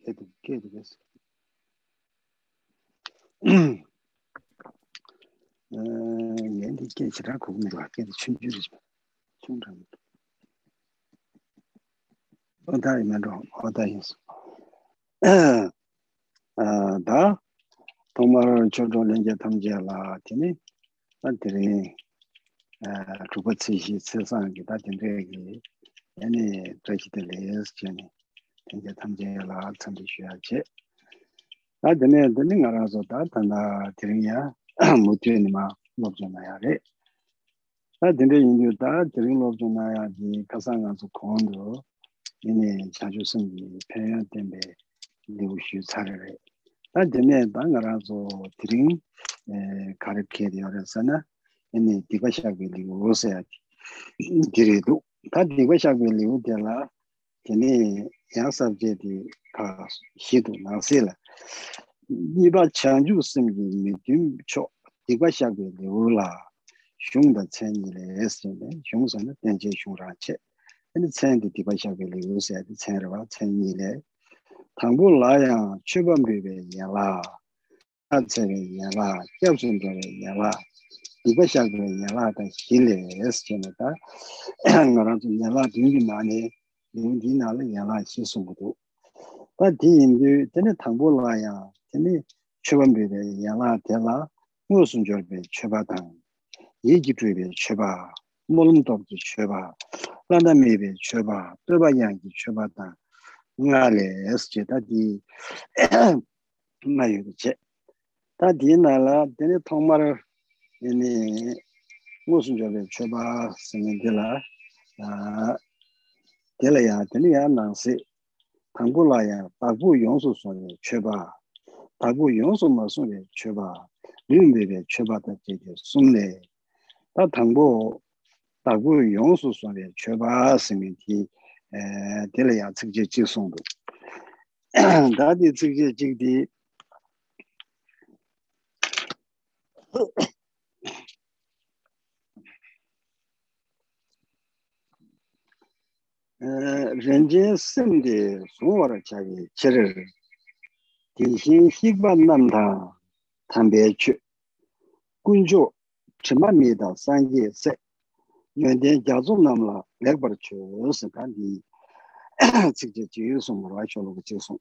개도 개도 됐어. 어, 얘네 개치라 고군도 학교도 춤주지. 춤장. 어다이면도 어다이스. 아, 다 동말 조종 연계 탐지라 티니. 안들이 아, 그거 지시 세상 기타 된대기. 얘네 저기들 레스 전에 이제 탐지라 탐지 쉬야지. 다 되네 되는 알아서 다 단다 드리냐 못 되는 마 먹잖아요. 네. 다 되네 인도 다 드린 먹잖아요. 가상가서 공도 이네 자주 쓴이 표현 때문에 리우시 차례래. 다 되네 당 알아서 드린 에 가르쳐 되어서나 이네 디바샤비 리우세야. 디리도 다 디바샤비 리우데라 되네 양sab제디 가 시도 나세라 니바 찬주 심기 미딘 초 디바샤게 레올라 슝다 첸이레 에스네 yang sabje di ka hidu nangse la nipa chanju simgi mi dun cho dikwa shakwe li u la shung da tsen ni le es yin den shung san na tenche shung ra che eni tsen di dikwa shakwe li u se di tsen rwa tsen ni le tangpo la yang chupa mbebe yan la ta tsen yan la kyab sun yan la dikwa shakwe yan la ta hi le es yin da nga rang yan la dun ki yungdi nāla yālā xī sūngudu. Tā dī yīmdi, tēne tāngbō lā yā, tēne chūban bēbē yālā tēlā, ngō sūngjōr bē chūbā tāng, yē jī chū bē chūbā, mōlum tōp jī chūbā, lāndā mē bē chūbā, tōba yāng jī chūbā tāng, ngā lē ēs jē, tā dī mā yu jē. Tā dī nāla, tēne tōngmār, ngō sūngjōr bē chūbā sīmē tēlā, tela ya teni ya nangsi tangbu la ya tagbu yonsu sonye cheba. Tagbu yonsu ma sonye cheba. Lyumbebe cheba ta jege sumne ta tangbu tagbu yonsu sonye cheba simi ki eh, tela ya tsikje chik songdo dadi tsikje chik di 렌제 심디 소월 자기 지를 디신 희반 남다 담배추 군조 지만미다 산계세 연대 자종 남라 레버추 스간디 직접 지유송으로 하셔로 지송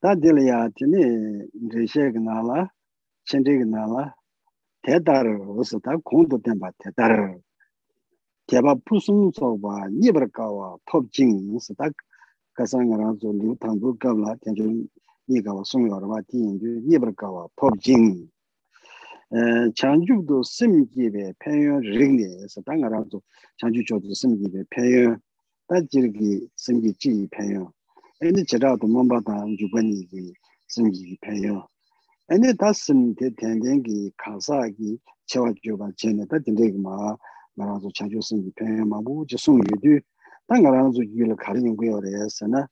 다들이야 드네 이제 나라 신제가 나라 대다를 어서 다 공도 된 대다를 개바 푸승 소바 니버가와 톱징 스다 가상가라 좀 리탕부 갑라 텐주 니가와 송여와 디인주 니버가와 톱징 에 창주도 심기베 편여 링네에서 당가라도 창주 조도 심기베 편여 다지르기 심기 지 편여 애니 제라도 몸바다 주변이기 심기 편여 애니 다심 대텐den기 가사기 채워줘봐 제네다 된데기마 나라서 자주 쓴 편에 마부 지송 유디 당가라서 유를 가리는 거여래서나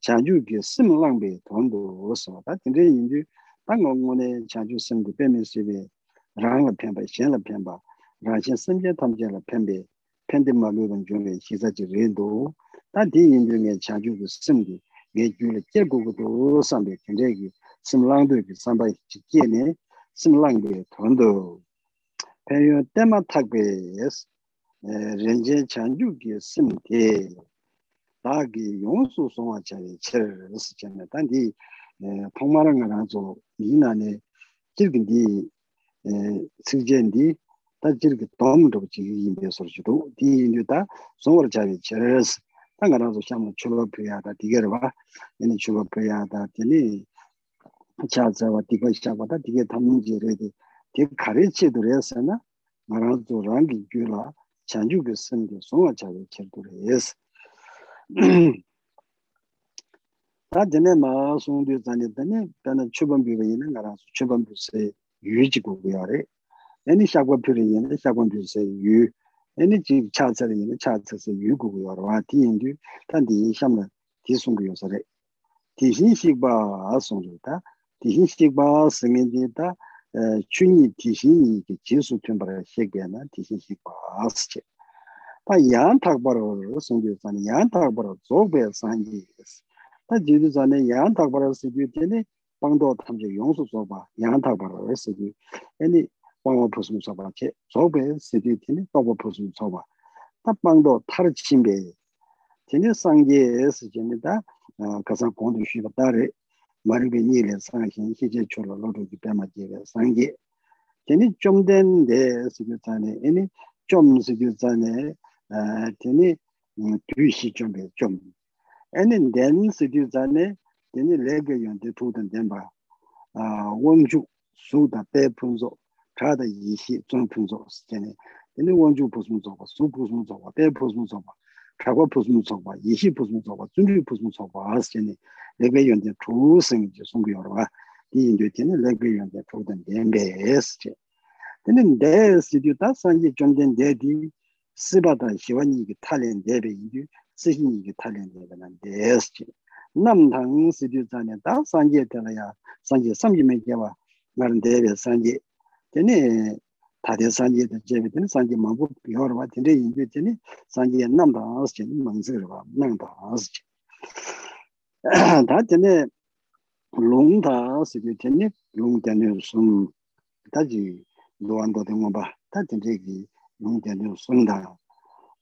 자주기 심랑배 돈도 없어 다 근데 인지 당고문에 자주 쓴 배면시비 라는 편바 신의 편바 라신 선제 탐제의 편배 편대 말로는 중에 시사지 렌도 다디 인중에 자주기 쓴디 예주를 제고고도 상대 굉장히 심랑도 삼바 지게네 심랑배 돈도 peyo tema takbe yes. E, renje chanju ki simte dagi yonsu songwa chari chir resi chane. Tandi e, pongmara nga ranzo nina ne jirgin di e, sikjen di ta jirgi tom rupu chigi yinbe sorchido di yindu ta songwa chari chir resi. Ta nga ranzo shamu chulo piya da digerwa yini chulo piya da dini cha zawa diga shakwa ta diga tamunji redi 디 가르치 들어서나 말아도 랑기 줄라 찬주게 쓴게 송아 자게 쳇도레스 다 전에 마 송도 전에 전에 저는 추번 비가 있는 나라서 추번 비세 유지고 고야래 애니 샤고 필이 있는 샤고 비세 유 애니 지 차차리 있는 차차서 유고 고야래 와 디인디 단디 샤면 디송고 요소래 디신식바 아송도다 디신식바 승인디다 chunyi tishin ki jinsu tunbara shekya na tishin shikwa asche. Ta yaan takbara waro sungyo zani, yaan takbara zogbaya sangi yas. Ta jidu zani yaan takbara sikyo tene pangdo tamche yonsu zogba, yaan takbara waro sikyo. Eni wangwa pusum zogba che, zogbaya sikyo tene dogba pusum zogba. Ta pangdo tar chimbe, tene sangi yas jene da kasang kondu shikwa dare, 전에 양 탁바를 쓰기 때문에 방도 탐지 용수 써봐 양 탁바를 쓰기 아니 방어 부수 써봐 제 저배 쓰기 때문에 또 부수 써봐 다 방도 타르 침배 전에 상계에 쓰집니다 어 가서 공도 쉬고 따래 머리에 니 를 상신 시제 줄로 로도기 빼마지게 상계 전에 좀 된데 쓰기 전에 아니 좀 쓰기 전에 아 전에 뒤시 좀좀 Ani den sidi zane, dini lega yonde tudan denpa, wangju suda pe punzo, chada yishi zon punzo sijane. Dini wangju pusmu zoba, su pusmu zoba, pe pusmu zoba, chagwa pusmu zoba, yishi pusmu zoba, zunju pusmu zoba asijane, lega yonde tu sengi ji sungu yorwa, di yindu dini lega yonde tudan denpe esije. Dini de sidi da sanje jomden dedi, sibada shiwa nigi talen debe yindu, sīshīnī 다 전에 롱다 시기 전에 롱전에 숨 다지 노안도 되면 봐. 다 전에 이 롱전에 숨다.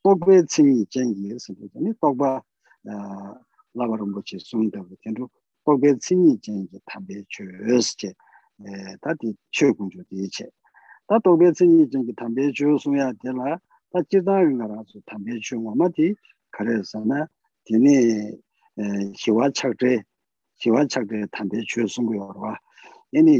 똑배 칭이 전기 전에 똑바 아 라바름 같이 숨다. 전에 똑배 칭이 전기 답에 주스게 에 다디 최군조 되체. 다 똑배 칭이 전기 담배 주스야 되라. 다 지다는 나라서 담배 주고 마디 그래서나 되네 tēlā tā jirdā yunga rā sō tāmbē chū ngā mā tī kārē sā na tēne hiwā chak chē hiwā chak chē tāmbē chū sōngu yō rwa yēni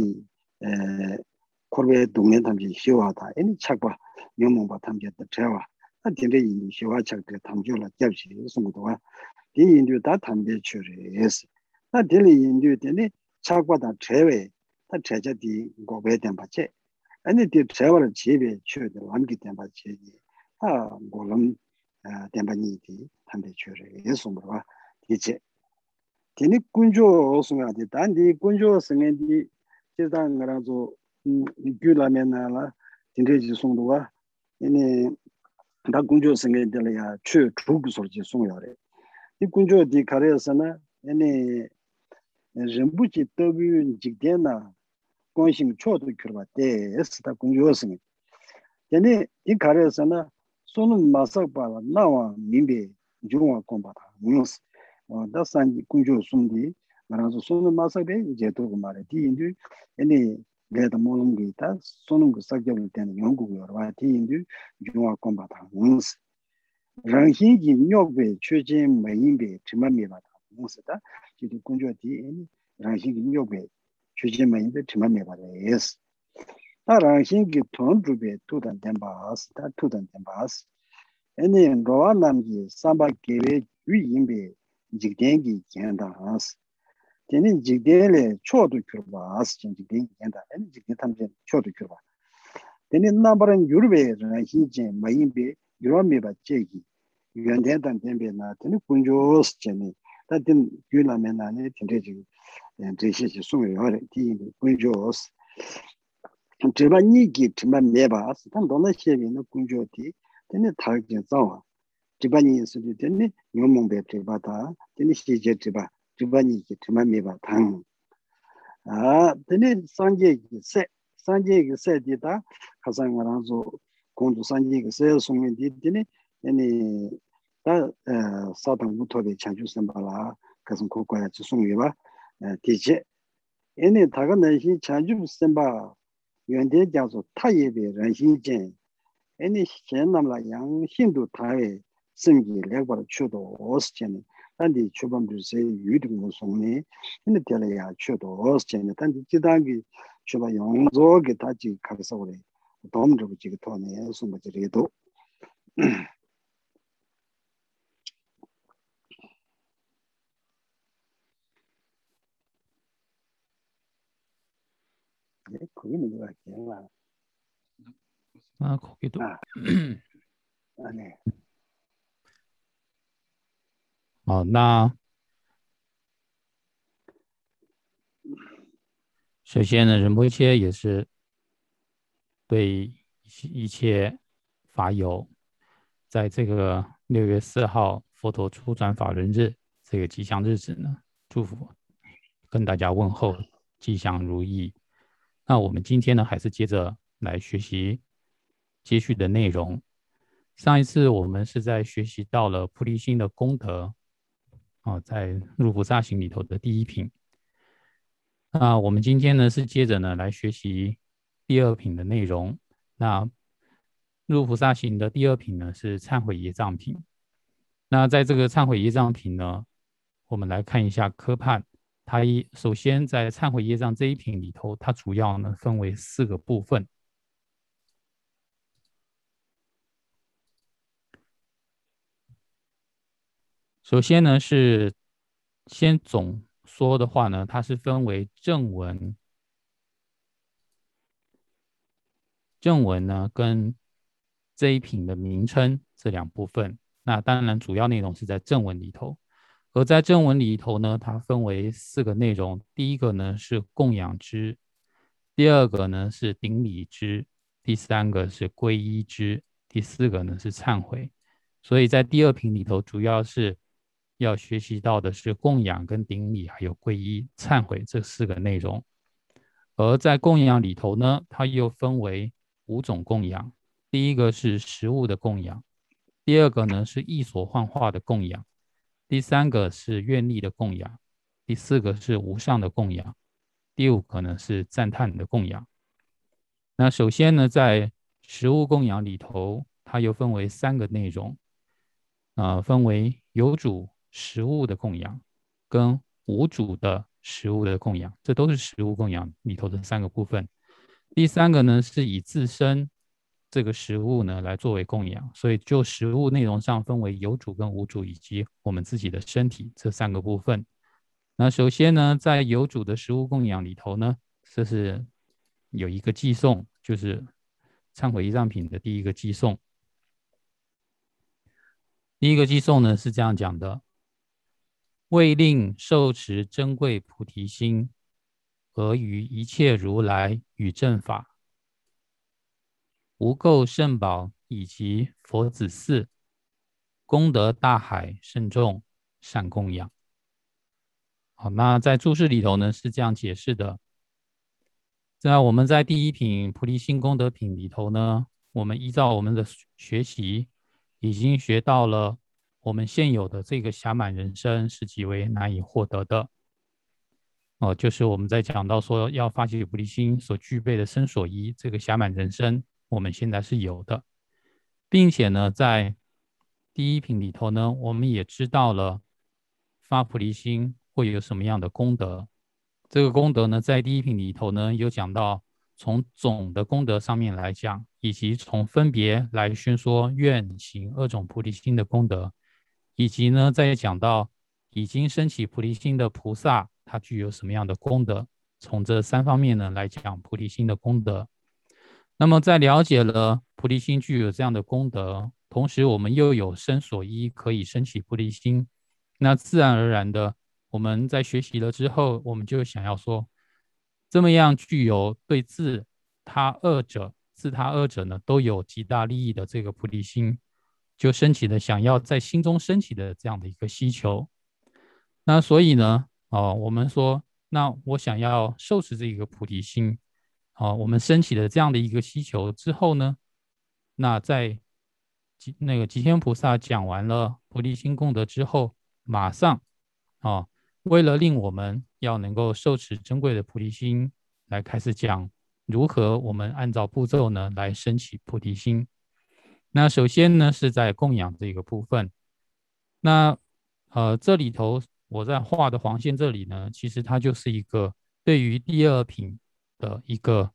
kōrbē dōngyā tāmbē hiwā tā yēni chak bā yōmō 다 딘데 이 시와 착데 탐조라 잡시 송도와 디 인도 다 탐데 추레스 다 딜리 인도 데네 차과다 제외 다 제자디 고베 된 바체 아니 디 제와를 집에 추데 완기 된 바체 아 고름 된 바니디 탐데 추레스 송도와 이제 디니 군조 송야디 단디 군조 승엔디 제단 그라조 규라면나라 딘데지 송도와 이니 다 군조 생에 될이야 추 추구 소리 송요래 이 군조 디 카레스나 에네 rembuchi tabiyo jikdena gongshing chodo kyurwa de esita gongyo singi. Tene, di kare sana sonun masak bala nawa mimbe yungwa gongba ta ngungs. Da sanji gongyo sungdi, maranzo sonun masak be jeto kumare. Di indu, ene leda molungi ta sonun ku sakyabu tena yungu yorwa, di indu yungwa gongba ta ngungs. Ranghingi nyokbe chojen mayinbe chima miba ta ngungs ta, 지도 군조디 라신기 묘베 주제만인데 정말 매바레스 다 라신기 돈주베 투단 덴바스 다 투단 덴바스 애니 로아남기 삼바 게베 위임베 직dengi 겐다스 제니 직den레 초도 cur바스 직den기 겐다 애니 직den 탐제 초도 cur바 제니 남바른 유르베 라신지 마임베 jikdengi kenda as. Teni jikdele chodu kyurba as chen jikdengi kenda. Teni jikden tamjen chodu kyurba. Teni nambaran yurbe rahi chen mayinbe yurwame ba chegi. Yuanden tam tenbe na teni kunjo os cheni. Ta ten gyulame na ne tenre jik dreshe chi suwe yore ti kunjo os treba nyi ki tima meba as tan dona shewe na kunjo ti teni tarjin zawa 워 집안이 있으니 되네 용몽배 제바다 되네 시제 제바 집안이 정말 매봐 당 아, 되네 산제 세 산제 세디다 가상 말아서 공도 산제 세 송면디 되네 아니 다 사당 무토비 chanchu sambala kasam kukwaya chi sungwiwa di che. Ene taga nanshin chanchu samba yuande jaso tayebi ranshin jen. Ene shen namla yang hindu taye simgi lekbar chudo os jen. Tandi chubambu se yudik mu sungni. Ene tela ya chudo os jen. Tandi jidangi chuba yongzo ge taji kaksa wale. Domrubu jiga tohne sungba jirido. 거기 있는 거 같아요. 아, 거기도. 아. 아, 네. 好，那首先呢，仁波切也是对一切法友，在这个六月四号佛陀初转法轮日这个吉祥日子呢，祝福，跟大家问候，吉祥如意。那我们今天呢，还是接着来学习接续的内容。上一次我们是在学习到了菩提心的功德，哦，在入菩萨行里头的第一品。那我们今天呢，是接着呢来学习第二品的内容。那入菩萨行的第二品呢，是忏悔业障品。那在这个忏悔业障品呢，我们来看一下科判。它一首先在忏悔业障这一品里头，它主要呢分为四个部分。首先呢是先总说的话呢，它是分为正文，正文呢跟这一品的名称这两部分。那当然主要内容是在正文里头，而在正文里头呢，它分为四个内容。第一个呢是供养之，第二个呢是顶礼之，第三个是皈依之，第四个呢是忏悔。所以在第二品里头，主要是。要学习到的是供养、跟顶礼，还有皈依、忏悔这四个内容。而在供养里头呢，它又分为五种供养。第一个是食物的供养，第二个呢是意所幻化的供养，第三个是愿力的供养，第四个是无上的供养，第五个呢是赞叹的供养。那首先呢，在食物供养里头，它又分为三个内容，啊，分为有主。食物的供养跟无主的食物的供养，这都是食物供养里头的三个部分。第三个呢，是以自身这个食物呢来作为供养，所以就食物内容上分为有主跟无主，以及我们自己的身体这三个部分。那首先呢，在有主的食物供养里头呢，这是有一个寄送，就是忏悔仪仗品的第一个寄送。第一个寄送呢是这样讲的。为令受持珍贵菩提心，而于一切如来与正法、无垢圣宝以及佛子寺功德大海甚重，善供养。好，那在注释里头呢是这样解释的。在我们在第一品菩提心功德品里头呢，我们依照我们的学习，已经学到了。我们现有的这个暇满人生是极为难以获得的，哦，就是我们在讲到说要发起菩提心所具备的身所依，这个暇满人生我们现在是有的，并且呢，在第一品里头呢，我们也知道了发菩提心会有什么样的功德，这个功德呢，在第一品里头呢有讲到，从总的功德上面来讲，以及从分别来宣说愿行二种菩提心的功德。以及呢，在讲到已经升起菩提心的菩萨，他具有什么样的功德？从这三方面呢来讲菩提心的功德。那么在了解了菩提心具有这样的功德，同时我们又有身所依可以升起菩提心，那自然而然的，我们在学习了之后，我们就想要说，这么样具有对自他二者、自他二者呢都有极大利益的这个菩提心。就升起的想要在心中升起的这样的一个需求，那所以呢，哦，我们说，那我想要受持这一个菩提心，啊，我们升起的这样的一个需求之后呢，那在吉那个吉天菩萨讲完了菩提心功德之后，马上，啊，为了令我们要能够受持珍贵的菩提心，来开始讲如何我们按照步骤呢来升起菩提心。那首先呢，是在供养这个部分。那呃，这里头我在画的黄线这里呢，其实它就是一个对于第二品的一个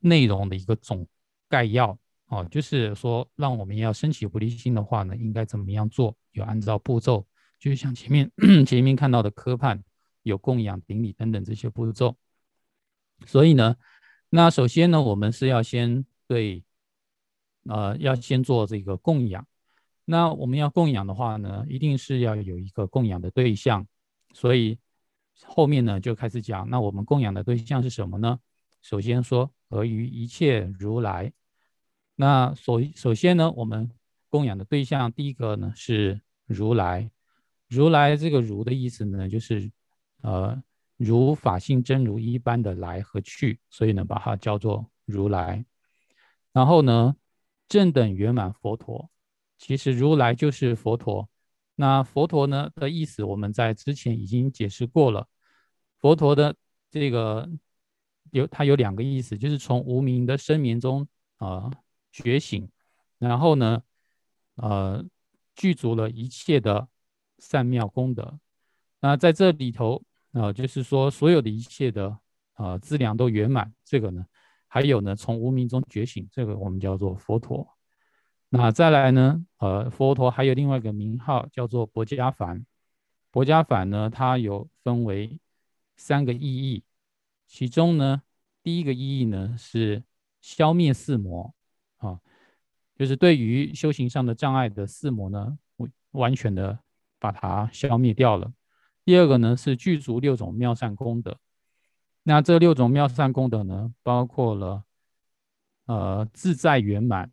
内容的一个总概要哦，就是说，让我们要升起菩提心的话呢，应该怎么样做？有按照步骤，就是像前面前面看到的科判，有供养、顶礼等等这些步骤。所以呢，那首先呢，我们是要先对。呃，要先做这个供养。那我们要供养的话呢，一定是要有一个供养的对象。所以后面呢就开始讲，那我们供养的对象是什么呢？首先说，而于一切如来。那首首先呢，我们供养的对象第一个呢是如来。如来这个如的意思呢，就是呃如法性真如一般的来和去，所以呢把它叫做如来。然后呢，正等圆满佛陀，其实如来就是佛陀。那佛陀呢的意思，我们在之前已经解释过了。佛陀的这个有它有两个意思，就是从无名的生眠中啊觉醒，然后呢，呃具足了一切的善妙功德。那在这里头啊，就是说所有的一切的啊资粮都圆满。这个呢。还有呢，从无名中觉醒，这个我们叫做佛陀。那再来呢，呃，佛陀还有另外一个名号叫做薄伽梵。薄伽梵呢，它有分为三个意义，其中呢，第一个意义呢是消灭四魔啊，就是对于修行上的障碍的四魔呢，完全的把它消灭掉了。第二个呢是具足六种妙善功德。那这六种妙善功德呢，包括了，呃，自在圆满，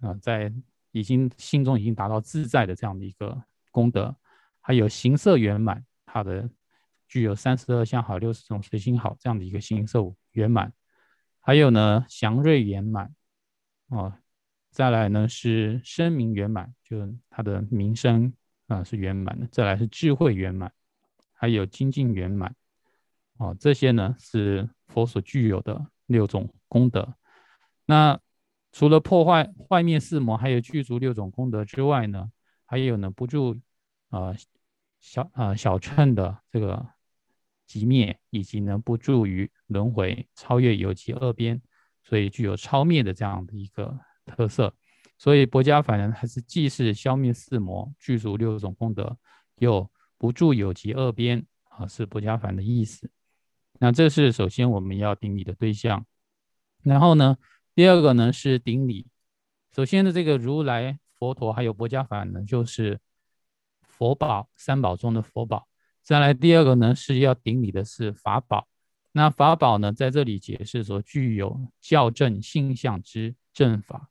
啊，在已经心中已经达到自在的这样的一个功德，还有行色圆满，它的具有三十二相好、六十种随心好这样的一个行色圆满，还有呢，祥瑞圆满，哦，再来呢是声名圆满，就它的名声啊是圆满的，再来是智慧圆满，还有精进圆满。哦，这些呢是佛所具有的六种功德。那除了破坏坏灭四魔，还有具足六种功德之外呢，还有呢不住啊小啊小乘的这个极灭，以及呢不住于轮回，超越有极恶边，所以具有超灭的这样的一个特色。所以薄伽梵呢，还是既是消灭四魔，具足六种功德，又不住有极恶边啊，是薄伽梵的意思。那这是首先我们要顶礼的对象，然后呢，第二个呢是顶礼。首先的这个如来佛陀还有薄伽梵呢，就是佛宝三宝中的佛宝。再来第二个呢是要顶礼的是法宝。那法宝呢在这里解释说具有教正性相之正法，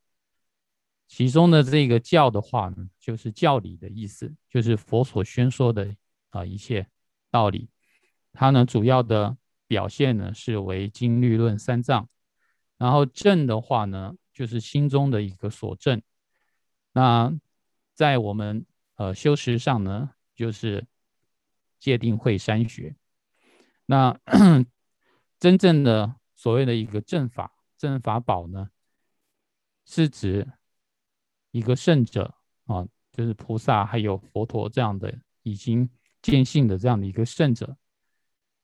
其中的这个教的话呢，就是教理的意思，就是佛所宣说的啊一切道理。它呢主要的。表现呢是为经律论三藏，然后正的话呢就是心中的一个所正。那在我们呃修持上呢，就是界定会三学。那 真正的所谓的一个正法正法宝呢，是指一个圣者啊，就是菩萨还有佛陀这样的已经见性的这样的一个圣者。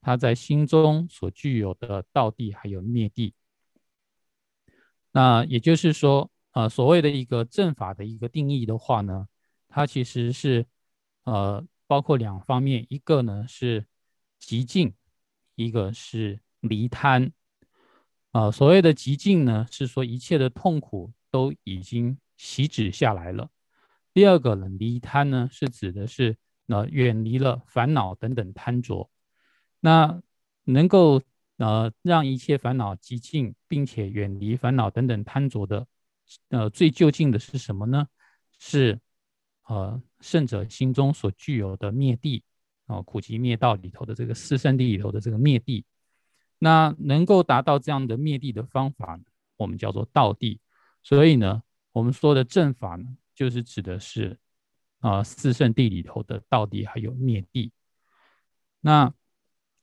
他在心中所具有的道地还有灭地，那也就是说，呃，所谓的一个正法的一个定义的话呢，它其实是呃包括两方面，一个呢是极静，一个是离贪。啊，所谓的极静呢，是说一切的痛苦都已经息止下来了；第二个呢，离贪呢，是指的是那远离了烦恼等等贪着。那能够呃让一切烦恼极尽，并且远离烦恼等等贪着的，呃最究竟的是什么呢？是呃圣者心中所具有的灭地啊，苦集灭道里头的这个四圣地里头的这个灭地。那能够达到这样的灭地的方法，我们叫做道地。所以呢，我们说的正法呢，就是指的是啊四圣地里头的道地还有灭地。那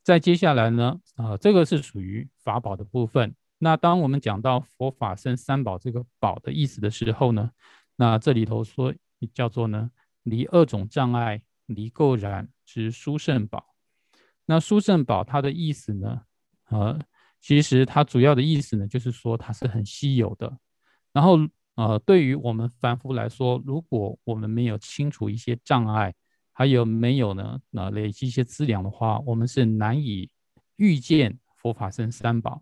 再接下来呢，啊，这个是属于法宝的部分。那当我们讲到佛法僧三宝这个宝的意思的时候呢，那这里头说叫做呢离二种障碍，离垢染之殊胜宝。那殊胜宝它的意思呢，呃，其实它主要的意思呢，就是说它是很稀有的。然后呃，对于我们凡夫来说，如果我们没有清除一些障碍，还有没有呢？那累积一些资粮的话，我们是难以遇见佛法僧三宝。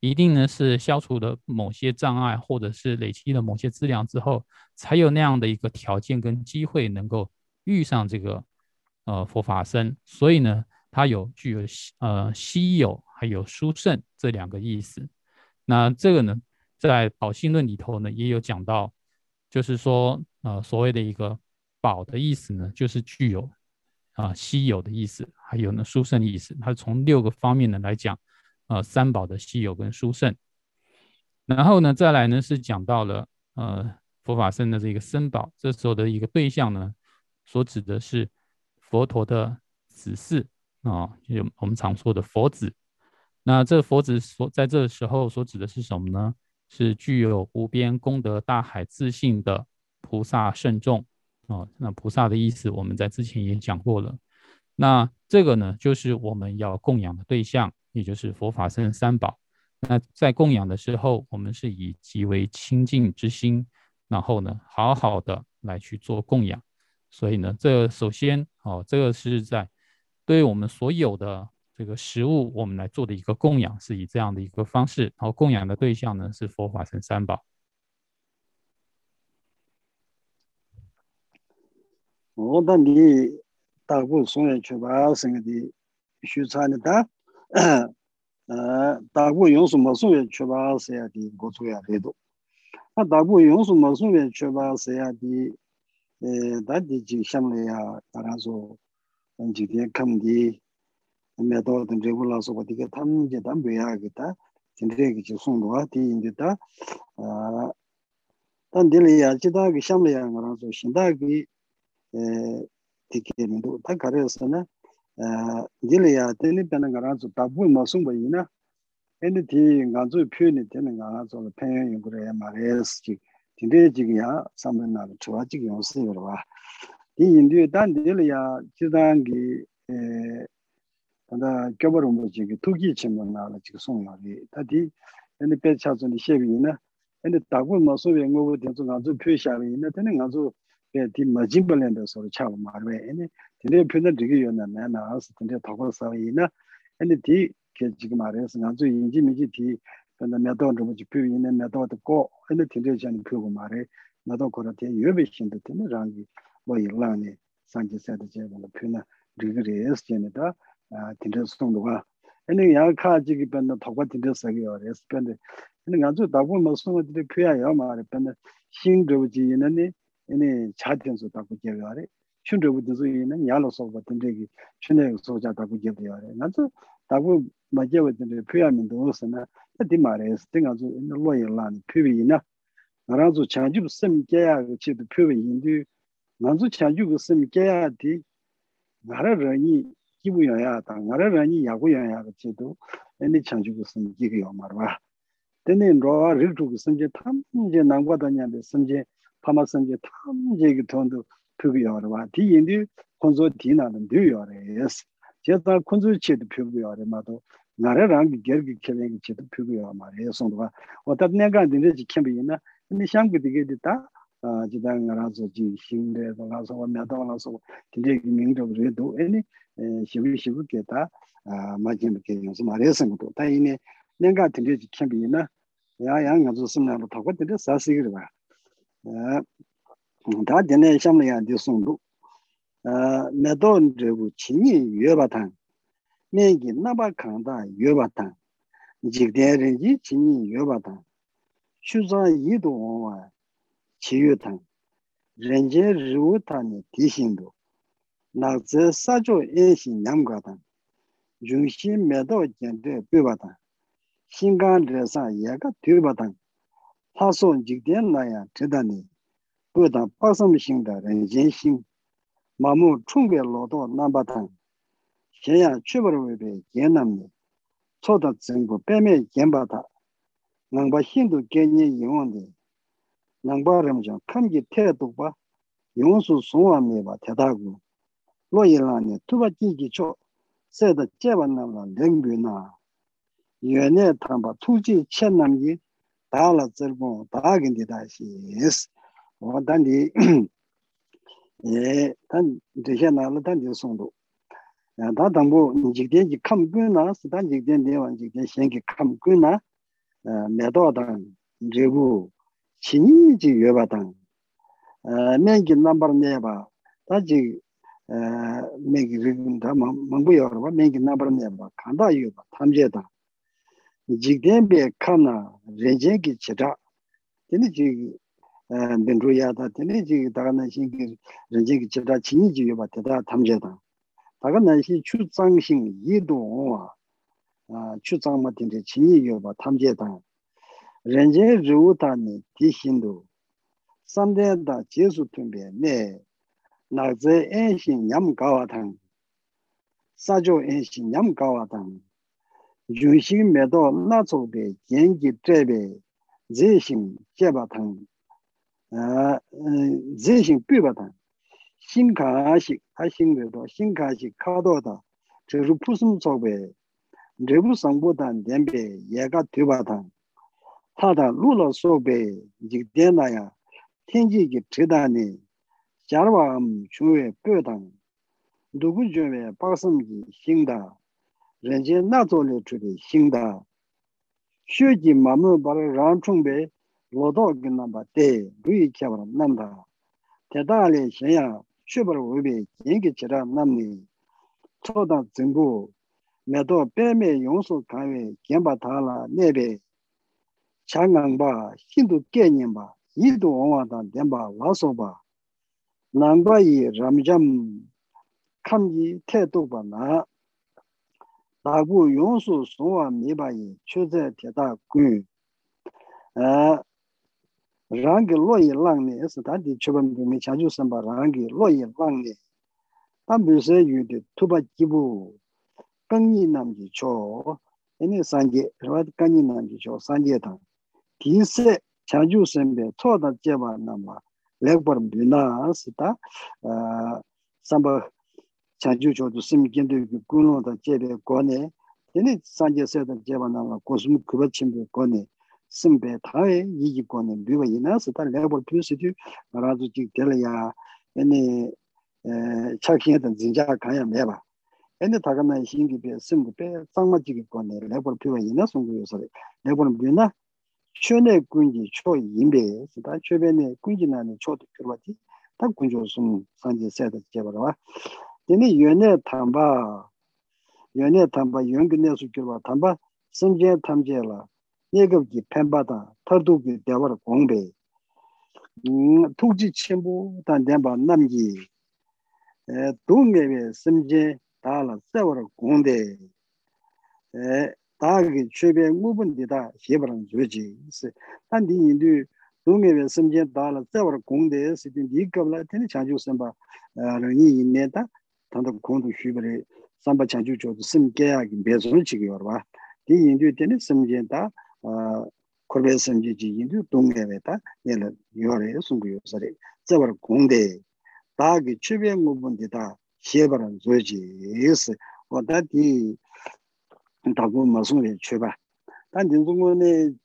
一定呢是消除了某些障碍，或者是累积了某些资粮之后，才有那样的一个条件跟机会能够遇上这个呃佛法僧。所以呢，它有具有呃稀有还有殊胜这两个意思。那这个呢，在宝性论里头呢也有讲到，就是说呃所谓的一个。宝的意思呢，就是具有啊稀有的意思，还有呢殊胜的意思。它从六个方面呢来讲，呃三宝的稀有跟殊胜。然后呢再来呢是讲到了呃佛法僧的这个僧宝，这时候的一个对象呢，所指的是佛陀的子嗣啊，就我们常说的佛子。那这佛子所在这时候所指的是什么呢？是具有无边功德大海自信的菩萨圣众哦。那菩萨的意思，我们在之前也讲过了。那这个呢，就是我们要供养的对象，也就是佛法僧三宝。那在供养的时候，我们是以极为清净之心，然后呢，好好的来去做供养。所以呢，这首先哦，这个是在对我们所有的。这个食物我们来做的一个供养，是以这样的一个方式，然后供养的对象呢是佛法僧三宝。odan di tabu sunye chubaa singa di shu tsani da tabu yonsu masunye chubaa saya di gozu ya redo. Tabu yonsu masunye chubaa saya di da di jik shamla ya taranzo jik di kam di me to dan rebu la soba di ka tam je tam ya ki ta jindre ki jik sungduwa di indi ta dan dili ya jidaa ki shamla ya ngaranzo shindaa ki tiki rindu. Ta karayasa na, gili ya teni pena nga ranzu tabu ma sungba ina, eni ti nga zu pyo ni teni nga ranzu penyo yungura ya ma rayas ki, tinde jigi ya samban na chuwa jigi yonsi yorwa. Ti yindu, dan gili ya jidangi tanda gyobarumbo jigi tuki chimba nga la jigi sungwa ri. Ta ti, eni pe chazuni shebi ina, eni tabu ma sungba ngobo tenzu nga zu pyo shabi ina, teni nga zu di majingpa lenda soro chawa marwe ene dinde pyuna dhigi yona nana asa dinde tokwa sawa ina ene di ke jiga marwe asa nganzu inji miji di pyuna medawa dhubuji pyu ina medawa dhiko ene dinde jani pyugu marwe medawa kora di yuebe shinda dinde rangi wa ilani sanji sayda jeba la pyuna dhigi re asa jani da dinde songduwa ene yaa kaa jiga pyuna tokwa dinde saga yo re asa pyuna ene nganzu dhagwa ma songa dinde pyuya yo marwe pyuna shing dhubuji ina ni pīyā yā mā rē bāndā xīng dōgā jī yī nā nī ānī chā tīng sō dāgū jī yā rē xīng dōgā jī sō yī nā yā lō sō bā tindā kī xīng dōgā sō jā dāgū jī yā rē ngā tsū dāgū mā jī wā tindā pīyā mī dōgā sā nā tā tī mā rē sī tī ngā tsū lō yī lā nī pīyā yī nā ngā rā tsū chā jū sīm kia yā gā chī tū pīyā yī ndū ngā tsū chā jū sīm kia yā tī ngā rā rā yī 기부 여야 다 나라라니 야구 여야 같이도 애니 창주고 쓴 기가 말와 근데 로 리주고 쓴제 탐제 남과다냐데 쓴제 파마 쓴제 탐제 그 돈도 표기 여와 뒤인디 콘소 디나는 뒤여레스 제가 콘소 치도 표기 여레 마도 나라랑 게르기 켈랭 치도 표기 여 말이에요 손도가 어떤 내가 근데 지켜비나 근데 샹그 되게 됐다 아 지단 알아서 지 신데 알아서 왔나도 알아서 근데 민족 그래도 애니 shivu shivu ke ta majinba ke yonsu maraya sangato ta ine nenga tinte ji khenpi ina ya ya nga zo simna lo thakwa tinte sa sikiri ba ta tine shamla ya di songdu nato nrebu chinyi 다 전에 샴이야 디송도 나돈 되고 진이 여바탄 내기 나바 간다 여바탄 지대르지 진이 여바탄 슈자 이도 와 지유탄 렌제 루탄이 디신도. 나즈 사조 예신 남가탄 중심 매도 견데 뼈바탄 신간들사 얘가 뒤바탄 하손 직된 나야 대단히. 그다 빠섬 신다 렌젠 신 마무 충게 로도 남바탄 제야 취버르베 예남니 초다 증고 빼매 겐바다. 낭바 힌도 겐니 영원데. 낭바름죠 칸기 태도바. 용수 소화미바 대다고 로일라니 투바지기 초. 세다 제반남라 랭규나. 연애 담바 투지 쳇남기. bē kāna rēnjēn kī chitā, tēne jīg bēndrū yā tā, tēne jīg dāga nā shīngi rēnjēn kī chitā chīngi jī yōba, tētā tāmjē tā. 다가 나시 추장신 이도 아 추장마 된데 진이요 봐 탐제다 jikdenbe kamna renjen ki chita tene ji eh, bendru ya ta tene ji daga na shin ki renjen ki chita chini ji yoba teta tamje ta daga na shin chu tsang shin yido onwa eh, chu tsang ma tene chini yoba tamje ta renjen riu ta ne di hindu samde da jesu tunbe ne nakze en shin nyam gawa tang sajo en shin nyam gawa tang. 윤신 매도 나조베 gengi trebe zeshin jeba tang zeshin piba tang 신카시 하신데도 신카시 카도다 저루 푸슴 속에 내부 상보단 덴베 얘가 되바다 하다 루로 속에 이제 되나야天지기 제단이 자르밤 중에 뼈당 누구 중에 박성기 신다 renje na zo le churi xingda. Shio ji mamu bar rang chungbe lodo gin namba te rui kyabara namda. Teta le shenya shio bar webe jengi chira namni. Choda zingbu medo peme yongso kanwe genpa tala nebe. Changangba hindu genyemba yidu onwa dan denpa laso ba. Nangba yi ramjam kamji te tukba naa. 빼매 용수 가외 겸바다라 내베 장강바 신도 개념바 이도 원화다 덴바 와소바 남바이 람잠 캄지 태도바나 나부 용수 소와 미바이 최제 대다 군 아, rāngi lōyī lāngni, esi tāndi chūpaṁ kīmi chāchū sāmbā rāngi lōyī lāngni, tāṁ bīsē yūdi tūpa jīpū kāngī nāmjī chō, eni sāngi, rāvāt kāngī nāmjī chō, sāngi tāṁ, tīsē chāchū sāmbē tōdā jēvā nāma, lēkpar mbīnā esi tā, sāmbā chāchū chō tu sīm kīndu kī kūnō tā jēvē kōne, eni sāngi sēdā jēvā nāma, kōsum kūpa chīmbē kōne, simbe tae yiji kone biwa ina sa ta lebar piyo si tu razu jik tela ya ene chakhiya dan zinja kanya meba ene taga na hingi pe simbe pe sangma jiki kone lebar piyo ina sungu yo sari lebar piyo na cho ne kunji cho yinbe sa ta cho be ne kunji na ne cho tu kirwa ti ta kunjo sum sanje sayada jebarwa ene yone tamba yone tamba yongi ne su kirwa tamba simje tamje la 예급기 펜바다 터두기 대화를 공배 음 투지 첨부 단대바 남기 에 동네에 심제 다라 세월 공대 에 다기 최배 무분디다 예버는 주지 단디 인도 동네에 심제 다라 세월 공대 시딘 이급라 되는 자주 선바 런이 있네다 tanda kundu shubari samba chanchu chodu sim kyaagi bezon chigi yorwa di yindu teni simjen ta korbe simje ji yindu dungewe ta yela yore sungu yosari tsabar kungde taagi chube ngubundi ta shebaran zoji yisi oda di tagu masungre chuba tan dinzungu ne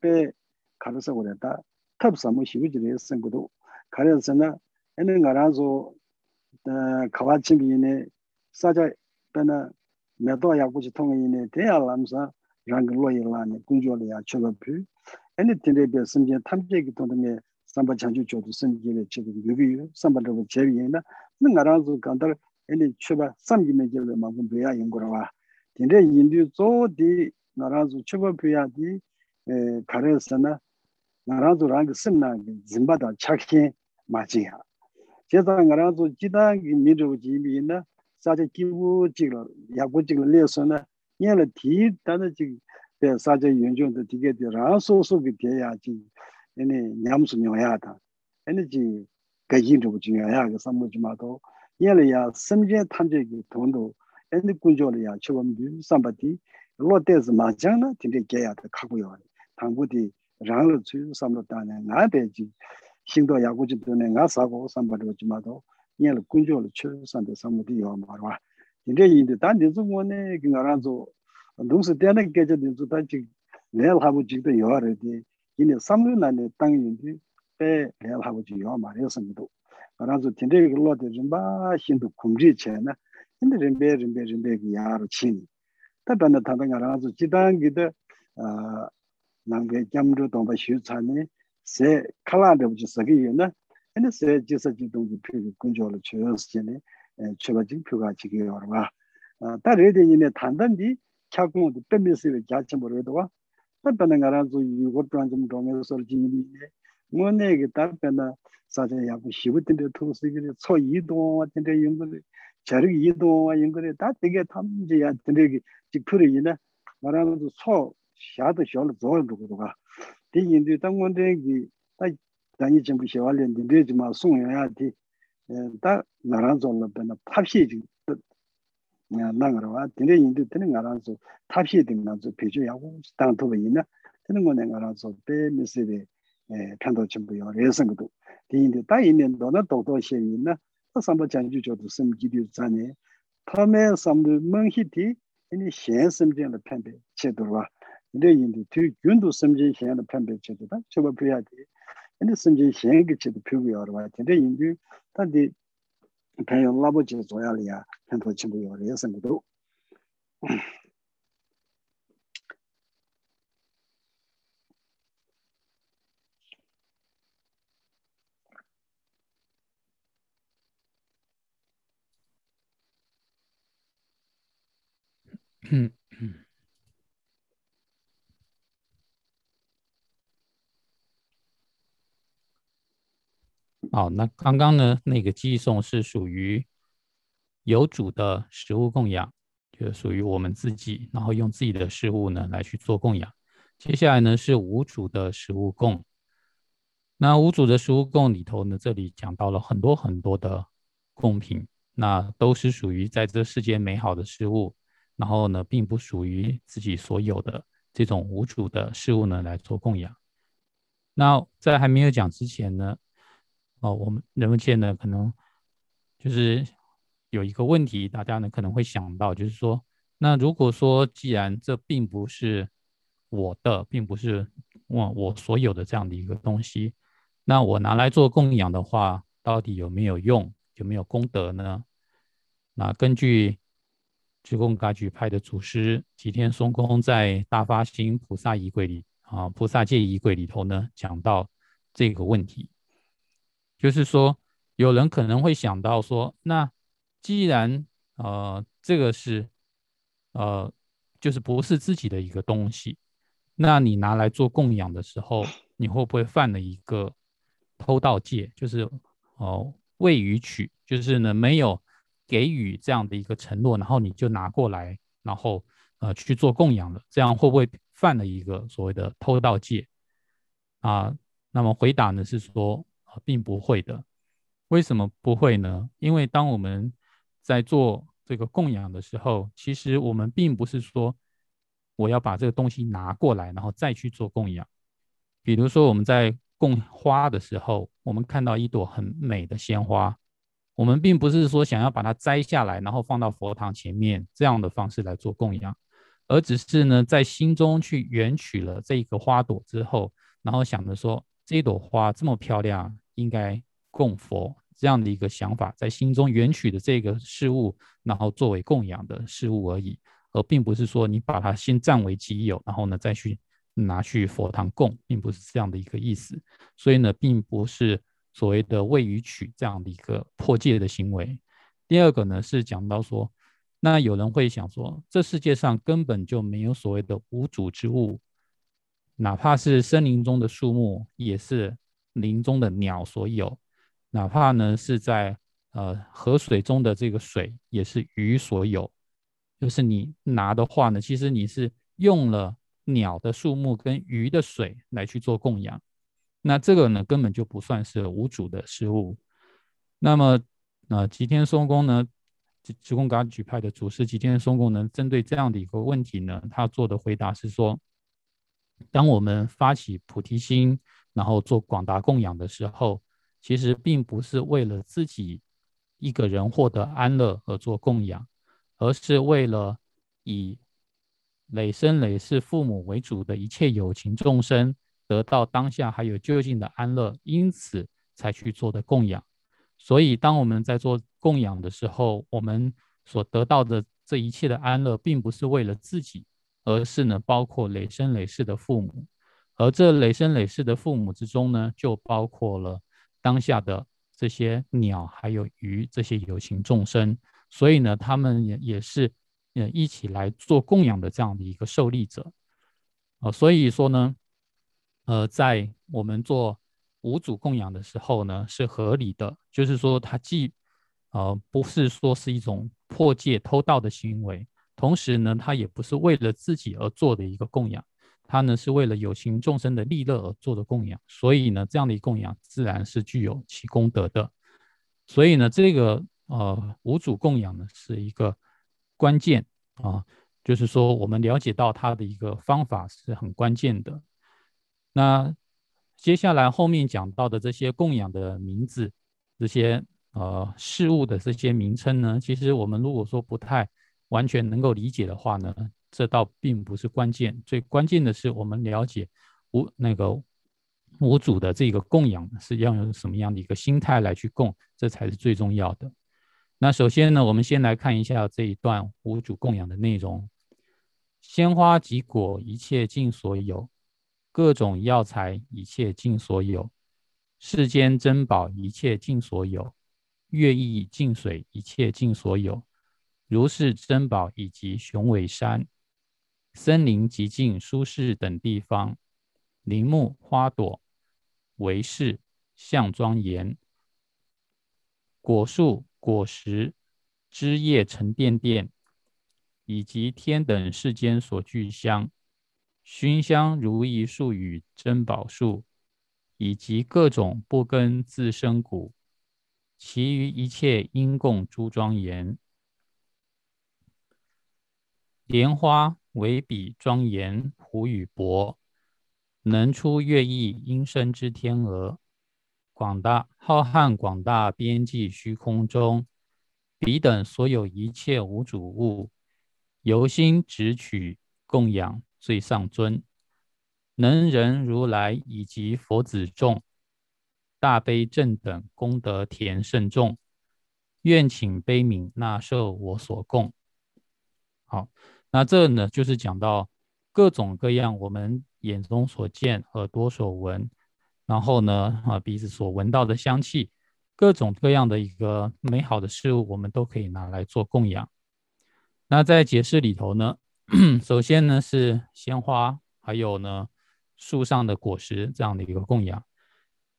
pe karasa gore ta tab samu shibu jire singudu karasa na ene ngarazo kawa chimbi yine sacha pena meto ya kuchi tonga yine teya lamsa rangi loyi lani kunjo li ya chola pu eni tinte be simje tamche ki tonga me samba chanchu chodo simje be chido yubi yu samba rabo chebi yina. Nga ranzu kantar eni chiba samji me jebe mabun puya yungurwa tinte yindu zo di nga ranzu chiba puya di e, kare sana nga ranzu rangi simna zimba da chakhin majiya 제가 나라도 지다기 미르고 지미나? 사제 기부 지라 야고 지라 레서나? 얘는 디 다는 지 사제 연전도 되게 되라 소소게 돼야지. 얘네 냠수 녀야다. 에너지 가진도 중요하야. 그 삼무지마도. 얘는야 심제 탐제기 돈도 애니 군조리야 처범디 삼바디. 로데즈 마잖아 되게 개야다 하고요. 당부디 랑을 주유 삼로 나대지. 신도 야구지 돈에 가 사고 삼바도 지마도 녀를 군조를 출산데 삼무디 요 말와 이제 이제 단지 중원에 그나라조 동서 때는 깨져든 주단지 내일 하고 지도 요하르디 이제 삼륜안에 땅인데 배 내일 하고 지요 말했습니다 그래서 진짜 그걸로도 좀봐 신도 kumji 체나 근데 림베 림베 림베 야로 친 다단다 단가라서 지단기도 아 남게 잠도 동바 시우차니 ren be ren be ren be gi ya ru chi ni ta ban da ta da ngaran zo ji dang gi de a nang ge jam ru dong ba xiu cha ne se kala de bu ji sa gi yin na yinde se ji sa ji dong ji pi gu jo le che yo si ne chöba jing pyoga chigi yorwa. Da rede yine tandan di kyakungu di pembe siwe gyachin borwedowa. Da pena nga ranzu yugo pranjim donga sor jingi yine. Ngo nege da pena saja yaku shivu tinte tuku sigiri, tso yi donga tinte yungu 자르 이도 인거래 다 되게 탐지야 되게 지크리 이나 말하면서 소 샤도 샤도 저도가 대인 di yindu ta ngonden ki ta danyi chenpu shewa len di dwe jima sung ya ya di eh, ta ngaran zon la pena tabshi ji na ngarwa dine yindu dine ngaran zo tabshi di ngaran zo pecho ya gu dang toba yina dine ngonden ngaran zo pe misi di kanto eh, chenpu yo re san kudu di yindu ta yindu do na dokdo she yina ta samba chanju chodo sem gidiyo zane ta me samdu menghi di yini shen sem jen la penpe che durwa 너는 도도 있나 sāmbā chāngyū chōtō sāmbā jīdiyū tsāni, pāmē sāmbā mānghi tī, yīni xiān sāmbā jīyāna pāmbē chēdurwa, yīni yīndi tū gyūndu sāmbā jīyāna xiāna pāmbē chēdurwa, chōba pūyā tī, yīni sāmbā jīyāna xiān kī chēdurwa pūyā yorwa, yīni yīndi tā tī pāyō lābō jīyā zōyā liyā, pāntō chīmbū yorwa yā sāmbā tō.嗯嗯， 好，那刚刚呢，那个寄送是属于有主的食物供养，就属于我们自己，然后用自己的食物呢来去做供养。接下来呢是无主的食物供，那无主的食物供里头呢，这里讲到了很多很多的贡品，那都是属于在这世间美好的事物。然后呢，并不属于自己所有的这种无主的事物呢来做供养。那在还没有讲之前呢，哦，我们人们界呢可能就是有一个问题，大家呢可能会想到，就是说，那如果说既然这并不是我的，并不是我我所有的这样的一个东西，那我拿来做供养的话，到底有没有用，有没有功德呢？那根据。智公噶举派的祖师吉天松公在《大发心菩萨仪轨》里啊，《菩萨戒仪轨》里头呢，讲到这个问题，就是说，有人可能会想到说，那既然呃这个是呃就是不是自己的一个东西，那你拿来做供养的时候，你会不会犯了一个偷盗戒？就是哦未予取，就是呢没有。给予这样的一个承诺，然后你就拿过来，然后呃去做供养了，这样会不会犯了一个所谓的偷盗戒啊？那么回答呢是说啊，并不会的。为什么不会呢？因为当我们在做这个供养的时候，其实我们并不是说我要把这个东西拿过来，然后再去做供养。比如说我们在供花的时候，我们看到一朵很美的鲜花。我们并不是说想要把它摘下来，然后放到佛堂前面这样的方式来做供养，而只是呢，在心中去缘取了这个花朵之后，然后想着说这一朵花这么漂亮，应该供佛这样的一个想法，在心中缘取的这个事物，然后作为供养的事物而已，而并不是说你把它先占为己有，然后呢再去拿去佛堂供，并不是这样的一个意思。所以呢，并不是。所谓的未予取这样的一个破戒的行为。第二个呢是讲到说，那有人会想说，这世界上根本就没有所谓的无主之物，哪怕是森林中的树木，也是林中的鸟所有；哪怕呢是在呃河水中的这个水，也是鱼所有。就是你拿的话呢，其实你是用了鸟的树木跟鱼的水来去做供养。那这个呢，根本就不算是无主的事物。那么，呃，吉天松公呢，吉吉公噶举派的祖师吉天松公呢，针对这样的一个问题呢，他做的回答是说：当我们发起菩提心，然后做广大供养的时候，其实并不是为了自己一个人获得安乐而做供养，而是为了以累生累世父母为主的一切有情众生。得到当下还有究竟的安乐，因此才去做的供养。所以，当我们在做供养的时候，我们所得到的这一切的安乐，并不是为了自己，而是呢，包括累生累世的父母。而这累生累世的父母之中呢，就包括了当下的这些鸟，还有鱼这些有情众生。所以呢，他们也也是呃一起来做供养的这样的一个受力者。啊，所以说呢。呃，在我们做五祖供养的时候呢，是合理的，就是说，它既呃，不是说是一种破戒偷盗的行为，同时呢，它也不是为了自己而做的一个供养，它呢是为了有情众生的利乐而做的供养，所以呢，这样的一供养自然是具有其功德的。所以呢，这个呃无主供养呢是一个关键啊，就是说我们了解到它的一个方法是很关键的。那接下来后面讲到的这些供养的名字，这些呃事物的这些名称呢，其实我们如果说不太完全能够理解的话呢，这倒并不是关键，最关键的是我们了解无那个。无主的这个供养是要用什么样的一个心态来去供，这才是最重要的。那首先呢，我们先来看一下这一段无主供养的内容：鲜花及果，一切尽所有；各种药材，一切尽所有；世间珍宝，一切尽所有；乐意净水，一切尽所有；如是珍宝以及雄伟山、森林、极静、舒适等地方，林木花朵。为是相庄严，果树果实枝叶沉甸甸，以及天等世间所具香，熏香如意树与珍宝树，以及各种不根自生谷，其余一切因供诸庄严。莲花为比庄严，虎与薄。能出乐意音声之天鹅，广大浩瀚广大边际虚空中，彼等所有一切无主物，由心直取供养最上尊，能人如来以及佛子众，大悲正等功德田甚众，愿请悲悯纳受我所供。好，那这呢就是讲到各种各样我们。眼中所见，耳朵所闻，然后呢，啊，鼻子所闻到的香气，各种各样的一个美好的事物，我们都可以拿来做供养。那在解释里头呢，首先呢是鲜花，还有呢树上的果实这样的一个供养。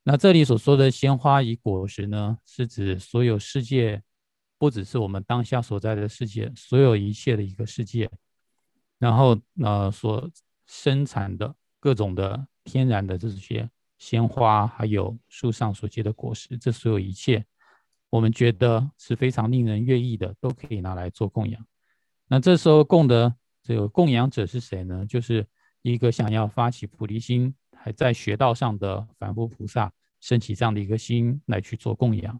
那这里所说的鲜花与果实呢，是指所有世界，不只是我们当下所在的世界，所有一切的一个世界，然后呃所。生产的各种的天然的这些鲜花，还有树上所结的果实，这所有一切，我们觉得是非常令人悦意的，都可以拿来做供养。那这时候供的这个供养者是谁呢？就是一个想要发起菩提心，还在学道上的凡夫菩萨，升起这样的一个心来去做供养。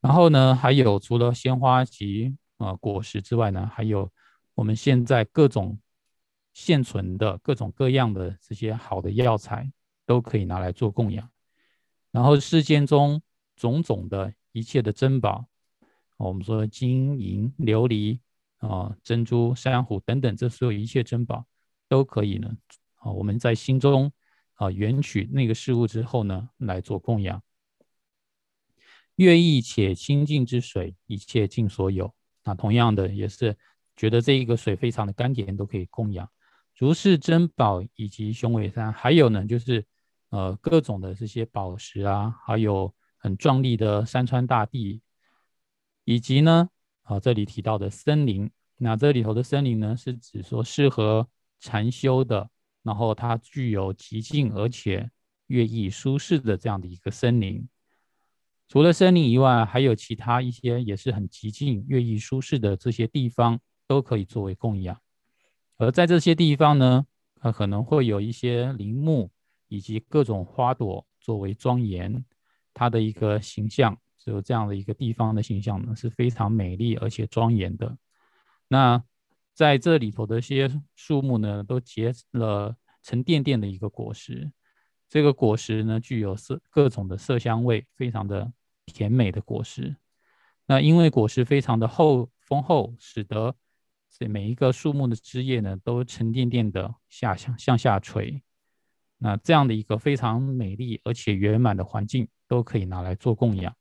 然后呢，还有除了鲜花及啊果实之外呢，还有我们现在各种。现存的各种各样的这些好的药材都可以拿来做供养，然后世间中种种的一切的珍宝，我们说金银琉璃啊、珍珠、珊瑚等等，这所有一切珍宝都可以呢啊，我们在心中啊缘取那个事物之后呢来做供养。乐意且清净之水，一切尽所有。那同样的也是觉得这一个水非常的甘甜，都可以供养。如是珍宝以及雄伟山，还有呢，就是呃各种的这些宝石啊，还有很壮丽的山川大地，以及呢啊这里提到的森林。那这里头的森林呢，是指说适合禅修的，然后它具有极静而且乐意舒适的这样的一个森林。除了森林以外，还有其他一些也是很极静、乐意舒适的这些地方，都可以作为供养。而在这些地方呢，它可能会有一些林木以及各种花朵作为庄严，它的一个形象，只有这样的一个地方的形象呢是非常美丽而且庄严的。那在这里头的一些树木呢，都结了沉甸甸的一个果实，这个果实呢具有色各种的色香味，非常的甜美的果实。那因为果实非常的厚丰厚，使得所以每一个树木的枝叶呢，都沉甸甸的下向向下垂，那这样的一个非常美丽而且圆满的环境，都可以拿来做供养。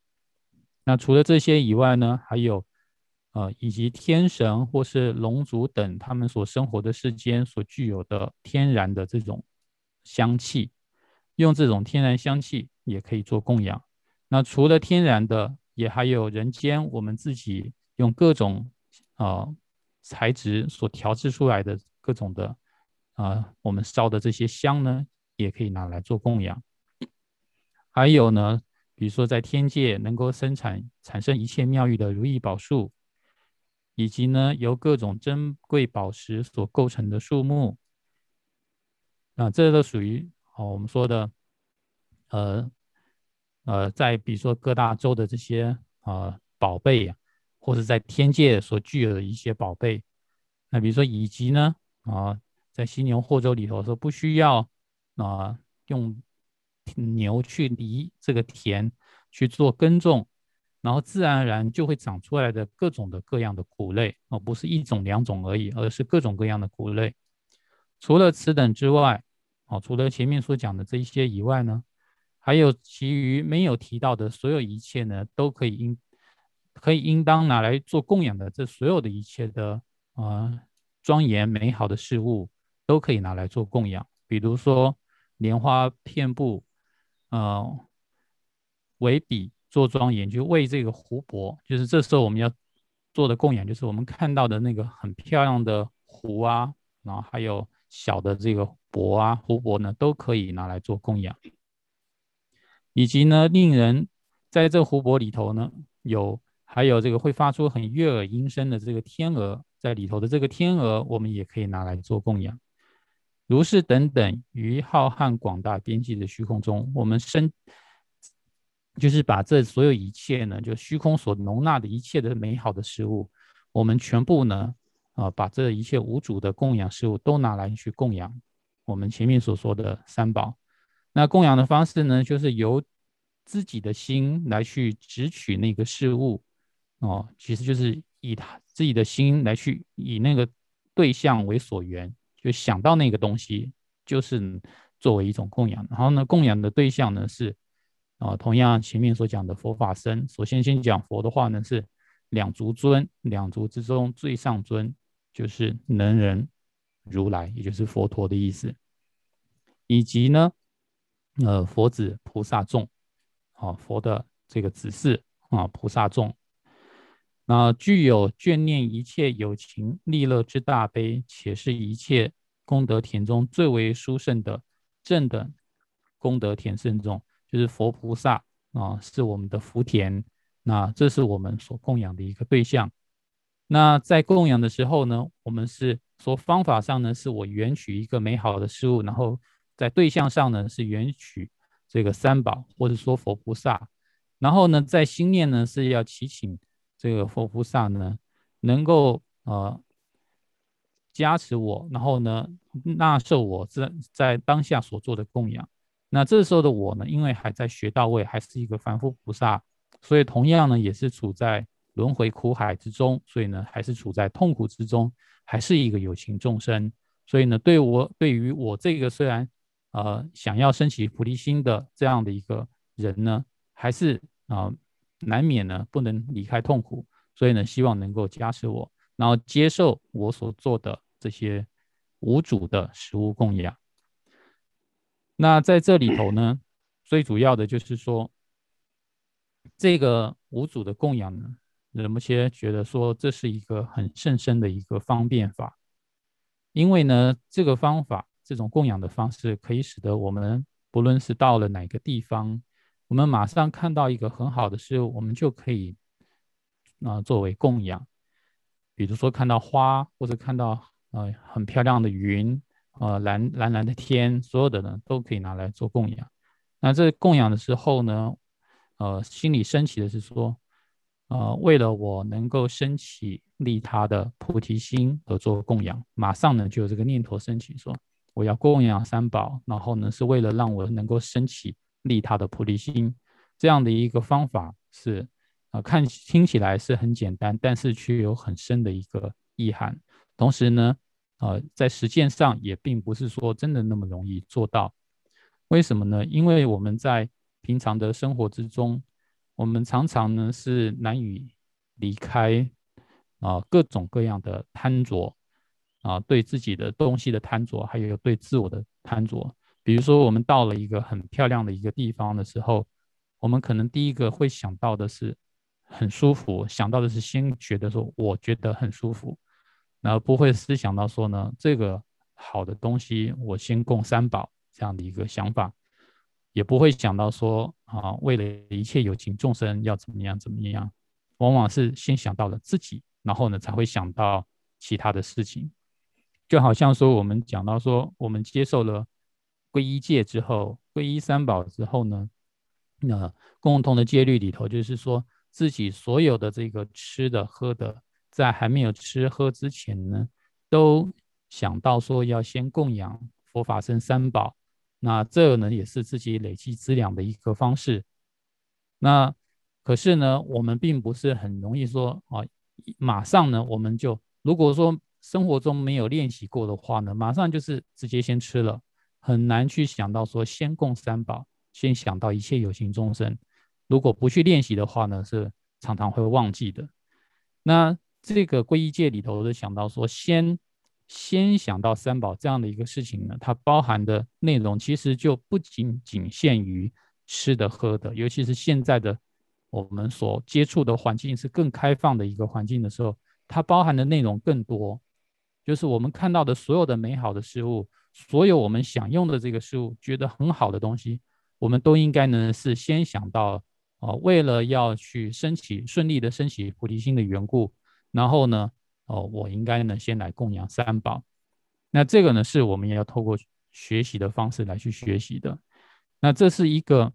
那除了这些以外呢，还有呃，以及天神或是龙族等他们所生活的世间所具有的天然的这种香气，用这种天然香气也可以做供养。那除了天然的也还有人间我们自己用各种啊材质所调制出来的各种的啊，我们烧的这些香呢，也可以拿来做供养。还有呢，比如说在天界能够生产产生一切妙玉的如意宝树，以及呢由各种珍贵宝石所构成的树木，啊，这都属于哦我们说的呃。呃，在比如说各大洲的这些啊宝贝呀，或者在天界所具有的一些宝贝，那比如说以及呢啊，在犀牛霍州里头说不需要啊用牛去犁这个田去做耕种，然后自然而然就会长出来的各种的各样的谷类啊，不是一种两种而已，而是各种各样的谷类。除了此等之外，啊，除了前面所讲的这一些以外呢？还有其余没有提到的所有一切呢，都可以因可以应当拿来做供养的，这所有的一切的啊庄严美好的事物，都可以拿来做供养。比如说莲花片布，呃，为笔做庄严，就为这个湖泊，就是这时候我们要做的供养，就是我们看到的那个很漂亮的湖啊，然后还有小的这个泊啊，湖泊呢，都可以拿来做供养。以及呢，令人在这湖泊里头呢，有还有这个会发出很悦耳音声的这个天鹅在里头的这个天鹅，我们也可以拿来做供养。如是等等，于浩瀚广大边际的虚空中，我们生就是把这所有一切呢，就虚空所容纳的一切的美好的事物，我们全部呢，啊，把这一切无主的供养事物都拿来去供养我们前面所说的三宝。那供养的方式呢，就是由自己的心来去执取那个事物，哦，其实就是以他自己的心来去以那个对象为所缘，就想到那个东西，就是作为一种供养。然后呢，供养的对象呢是，啊，同样前面所讲的佛法僧。首先先讲佛的话呢，是两足尊，两足之中最上尊就是能人如来，也就是佛陀的意思，以及呢。呃，佛子菩萨众，啊，佛的这个子嗣啊，菩萨众，那具有眷念一切有情利乐之大悲，且是一切功德田中最为殊胜的正的功德田圣众，就是佛菩萨啊，是我们的福田。那这是我们所供养的一个对象。那在供养的时候呢，我们是说方法上呢，是我缘取一个美好的事物，然后。在对象上呢，是缘取这个三宝，或者说佛菩萨。然后呢，在心念呢，是要祈请这个佛菩萨呢，能够呃加持我，然后呢纳受我在在当下所做的供养。那这时候的我呢，因为还在学到位，还是一个凡夫菩萨，所以同样呢，也是处在轮回苦海之中，所以呢，还是处在痛苦之中，还是一个有情众生。所以呢，对我对于我这个虽然。呃，想要升起菩提心的这样的一个人呢，还是啊，难免呢不能离开痛苦，所以呢，希望能够加持我，然后接受我所做的这些无主的食物供养。那在这里头呢，最主要的就是说，这个无主的供养呢，人们些觉得说这是一个很甚深的一个方便法，因为呢，这个方法。这种供养的方式可以使得我们不论是到了哪个地方，我们马上看到一个很好的事物，我们就可以啊作为供养。比如说看到花，或者看到呃很漂亮的云，呃蓝蓝蓝的天，所有的呢都可以拿来做供养。那这供养的时候呢，呃心里升起的是说，呃为了我能够升起利他的菩提心而做供养，马上呢就有这个念头升起说。我要供养三宝，然后呢，是为了让我能够升起利他的菩提心，这样的一个方法是，啊，看听起来是很简单，但是却有很深的一个意涵。同时呢，呃，在实践上也并不是说真的那么容易做到。为什么呢？因为我们在平常的生活之中，我们常常呢是难以离开啊各种各样的贪着。啊，对自己的东西的贪着，还有对自我的贪着。比如说，我们到了一个很漂亮的一个地方的时候，我们可能第一个会想到的是，很舒服，想到的是先觉得说我觉得很舒服，然后不会思想到说呢这个好的东西我先供三宝这样的一个想法，也不会想到说啊为了一切有情众生要怎么样怎么样，往往是先想到了自己，然后呢才会想到其他的事情，就好像说我们讲到说我们接受了皈依戒之后，皈依三宝之后呢，那共同的戒律里头就是说。自己所有的这个吃的喝的，在还没有吃喝之前呢，都想到说要先供养佛法僧三宝，那这呢也是自己累积资粮的一个方式。那可是呢，我们并不是很容易说啊，马上呢我们就如果说生活中没有练习过的话呢，马上就是直接先吃了，很难去想到说先供三宝，先想到一切有情众生。如果不去练习的话呢，是常常会忘记的。那这个皈依戒里头的想到说，先先想到三宝这样的一个事情呢，它包含的内容其实就不仅仅限于吃的喝的，尤其是现在的我们所接触的环境是更开放的一个环境的时候，它包含的内容更多，就是我们看到的所有的美好的事物，所有我们享用的这个事物，觉得很好的东西，我们都应该呢是先想到。哦，为了要去升起顺利的升起菩提心的缘故，然后呢，哦，我应该呢先来供养三宝。那这个呢是我们也要透过学习的方式来去学习的。那这是一个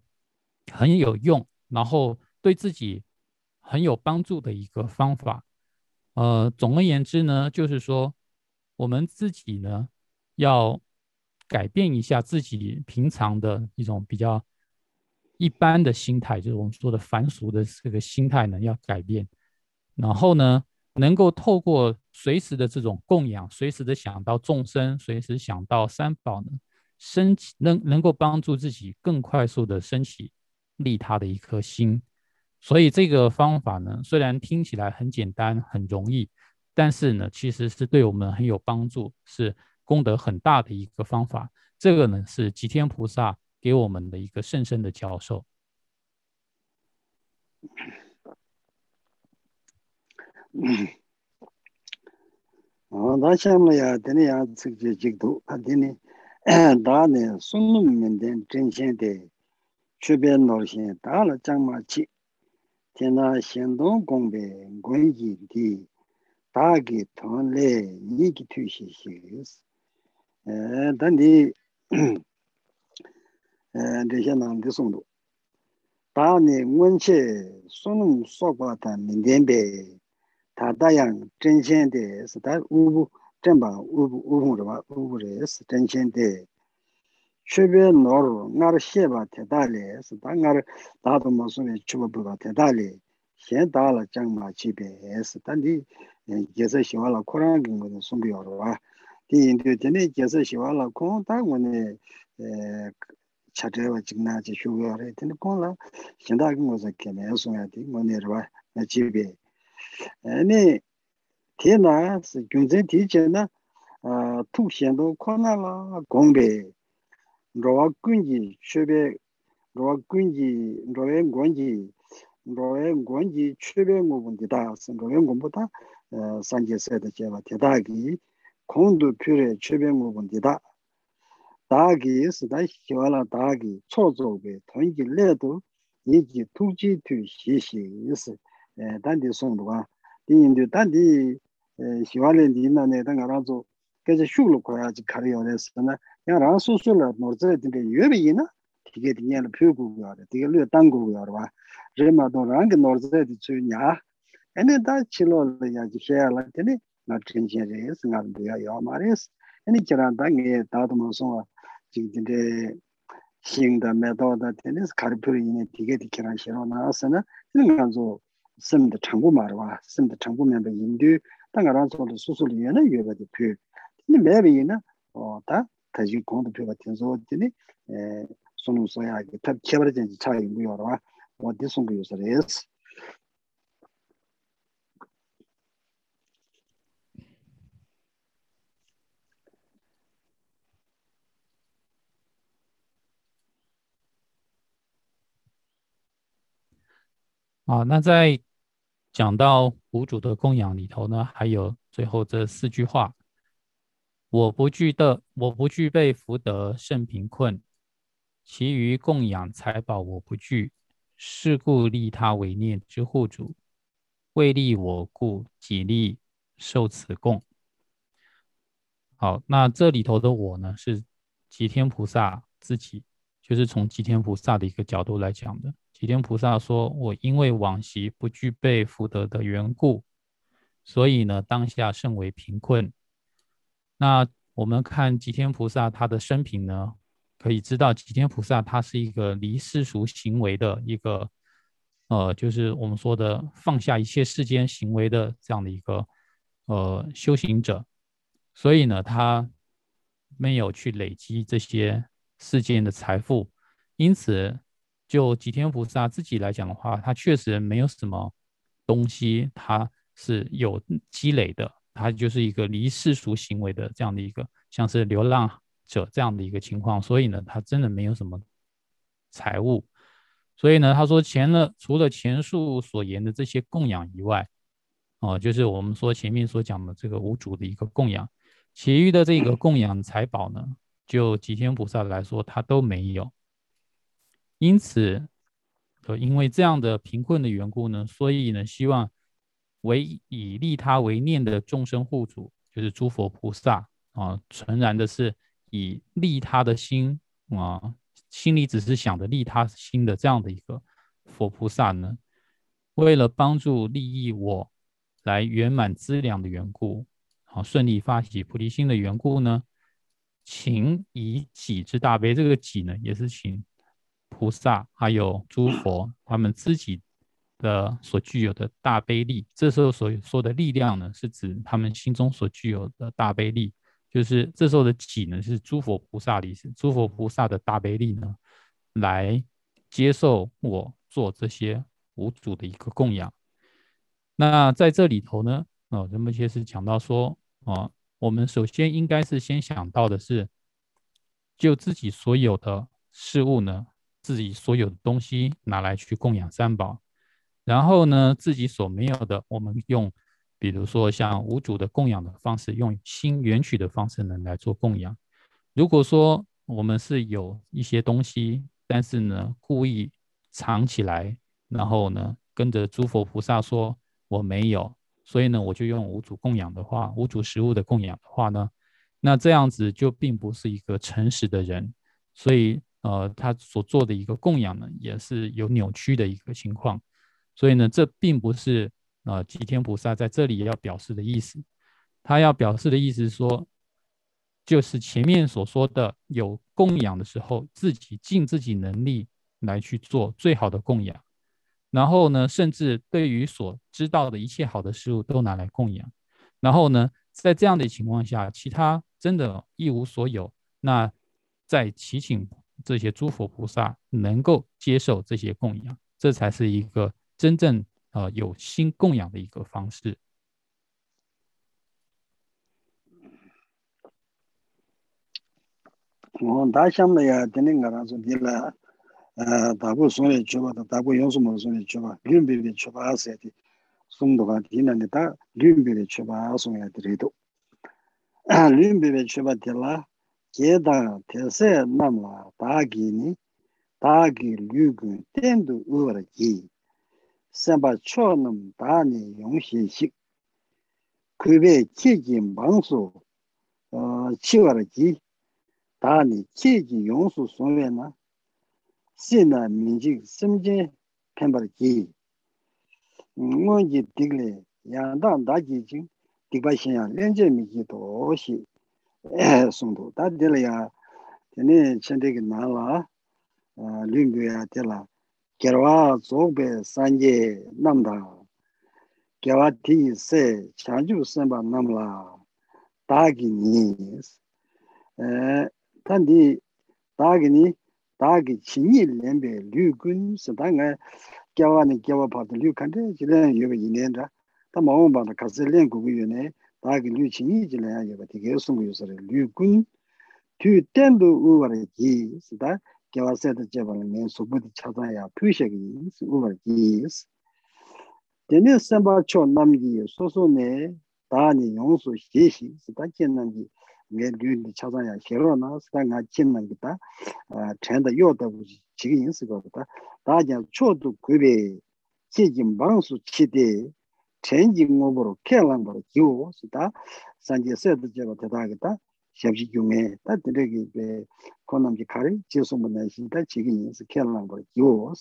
很有用，然后对自己很有帮助的一个方法。呃，总而言之呢，就是说我们自己呢要改变一下自己平常的一种比较。一般的心态就是我们说的凡俗的这个心态呢，要改变。然后呢，能够透过随时的这种供养，随时的想到众生，随时想到三宝呢，升起能能够帮助自己更快速的升起利他的一颗心。所以这个方法呢，虽然听起来很简单很容易，但是呢，其实是对我们很有帮助，是功德很大的一个方法。这个呢，是吉天菩萨。给我们的一个深深的教授。嗯，哦，那下面呀，等你呀，这个几度，他等你，大呢，松龙面的真线的，区别老些，大了张马起，天那行动公平，关键的，大给团来，一个推些些是， 단디 대신 나한테 송도 다니 원체 손은 속바다 민덴베 다다양 전신데 스다 우부 전바 우부 우부르바 우부레스 전신데 최베 노르 나르셰바 대달레 스다 나르 다도 무슨 추부부가 대달레 셴다라 장마 집에스 단디 예서 시와라 코로나 근거는 숨겨라 di yindu dine gyasa shiwa la kong ta ngone eh, chadrewa jikna chi shugyo re. Dine kong la shinda ki ngoza kene yasungya di ngone rwa na jibe ane eh, te na gyungzen ti che na tuk shendo kona la gongbe. Rwa kunji chube rwa kunji rwa ngonji rwa ngonji chube ngobun dida rwa ngombo ta eh, sanje seda cheba dida ki ti taa ki, kong du pyu re chu bhe ngoo bundi taa, 다기 스다 시와라 다기 초조베 통기 레도 이기 투지 투 시시 이스 에 단디 송도가 디인도 단디 시와레 니나네 당가라조 그래서 슈로 거야지 가려냈으나 그냥 라소술라 노르제 되게 유비이나 되게 되냐는 표고가 되게 르 땅고가 봐 제마도 랑게 노르제 주냐 에네 다 치로를 야지 쉐야라 되네 나 진짜에 생각도 야 말이스 에네 저란다 게 다도 무슨 지진데 신다 메도다 테니 nga chenchen reyes, nga dhaya yaw ma reyes. Ani kiraan da nge dadu masongwa jigdinde shingda, medaw da tenis karipuri ine tige di kiraan shiro na asana, ini nga zo simda changu marwa, simda changu memba yindu, da nga ranzo lo susuli yena yueba di pyo. Ini mebi ina, da taji kongda pyo ba tenzo dini sunu soya, tab kebara jenji chayi mu yorwa, wadi sungu yusa reyes. 啊，那在讲到无主的供养里头呢，还有最后这四句话：我不具的，我不具备福德甚贫困，其余供养财宝我不具，是故利他为念之护主，为利我故，己利受此供。好，那这里头的我呢，是吉天菩萨自己，就是从吉天菩萨的一个角度来讲的。吉天菩萨说：“我因为往昔不具备福德的缘故，所以呢，当下甚为贫困。”那我们看吉天菩萨他的生平呢，可以知道吉天菩萨他是一个离世俗行为的一个，呃，就是我们说的放下一切世间行为的这样的一个呃修行者。所以呢，他没有去累积这些世间的财富，因此，就吉天菩萨自己来讲的话，他确实没有什么东西，他是有积累的，他就是一个离世俗行为的这样的一个，像是流浪者这样的一个情况。所以呢，他真的没有什么财物。所以呢，他说前了，除了前述所言的这些供养以外，哦，就是我们说前面所讲的这个无主的一个供养。其余的这个供养财宝呢，就吉天菩萨来说，他都没有。因此，呃，因为这样的贫困的缘故呢，所以呢，希望为以利他为念的众生护主，就是诸佛菩萨啊，纯然的是以利他的心啊，心里只是想着利他心的这样的一个佛菩萨呢，为了帮助利益我来圆满资粮的缘故。好，顺利发起菩提心的缘故呢，请以己之大悲，这个己呢，也是请菩萨还有诸佛他们自己的所具有的大悲力。这时候所说的力量呢，是指他们心中所具有的大悲力，就是这时候的己呢，是诸佛菩萨的意思。诸佛菩萨的大悲力呢，来接受我做这些无主的一个供养。那在这里头呢？哦，这么些是讲到说，哦，我们首先应该是先想到的是，就自己所有的事物呢，自己所有的东西拿来去供养三宝，然后呢，自己所没有的，我们用，比如说像无主的供养的方式，用心缘取的方式呢来做供养。如果说我们是有一些东西，但是呢故意藏起来，然后呢跟着诸佛菩萨说我没有。所以呢，我就用无主供养的话，无主食物的供养的话呢，那这样子就并不是一个诚实的人，所以呃，他所做的一个供养呢，也是有扭曲的一个情况。所以呢，这并不是呃吉天菩萨在这里要表示的意思。他要表示的意思是说，就是前面所说的有供养的时候，自己尽自己能力来去做最好的供养。然后呢，甚至对于所知道的一切好的事物都拿来供养。然后呢，在这样的情况下，其他真的一无所有，那在祈请这些诸佛菩萨能够接受这些供养，这才是一个真正啊有心供养的一个方式。我大象的呀，天天跟他说你来，呃，大部送你去吧，大部有什么送你去吧，准备的去吧，谁的，送的话，你那里大准备的去吧，送也得多，准备的去吧，得了。 게다 대세 남라 다기니 다기 류군 텐도 우르기 셈바 초는 다니 용신식 그베 키기 방수 어 치와르기 다니 키기 용수 손에나 sīnā mīñjīg sīmjī pēmbar jī ngō jī tīgli yāndāng dā jī jīng tīgbā xīnyā lēnjē mīñjī tō xī sōngdō dā tīla yā tēnī sōngdō. Tā tēla yā, tēne chēntē kī nā lā, līngyō yā tēla, gyarwā tsōkbē sāngyē nām dā, gyarwā tī sē chāngchū sēmbā nām lā, tā kī nī. Tāndī, tā kī nī, tā kī chīnyī lēmbē lū guñ sē, tā ngā gyarwā nī gyarwā pātā lū kāntē, jī lēng yō bē yī nēn dā, tā mā wōng bā tā kā sē lēng gu gu yō nē, 다기 류 친이 지레 요베 되게 숨고 요서레 류군 튜 템도 우와레 지 스다 겨와세도 제발 네 소부디 찾아야 표시하기 우와레 지 Tene senpa cho namgi soso ne daani yonsu xiexi, sita kien namgi nga lyun di chazan ya xero na, sita nga kien namgi ta chanda yo tabu chigi yinsi go ta, daa jan cho tu kubi chi jim bangsu chi de chen tenji ngoboro kia langboro kiwo sita sanje seto jeba tetaga ta shabshi gyunge ta tenregi be konamji kari jesumbo naishin ta chigi nyinsi kia langboro kiwo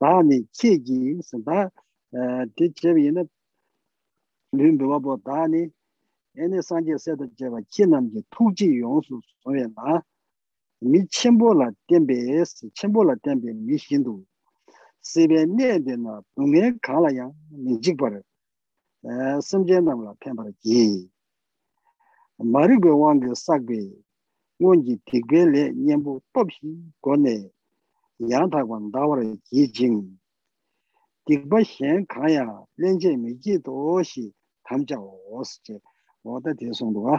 다니 체기 선다 디체비는 륜비와보 다니 에네 산제 세다 제바 키남게 투지 용수 소에나 미 쳔볼라 템베스 쳔볼라 템베 미신도 sebe ne de na dume kala ya ni jik bar eh, samje nam la pen bar gi mari go wan de sak be ngon ji ti ge le nyen bu top hi go ne yang ta gwan da war ji jing. Ti ba shen ka ya len je mi ji do shi tam ja wo s je wo da de song do a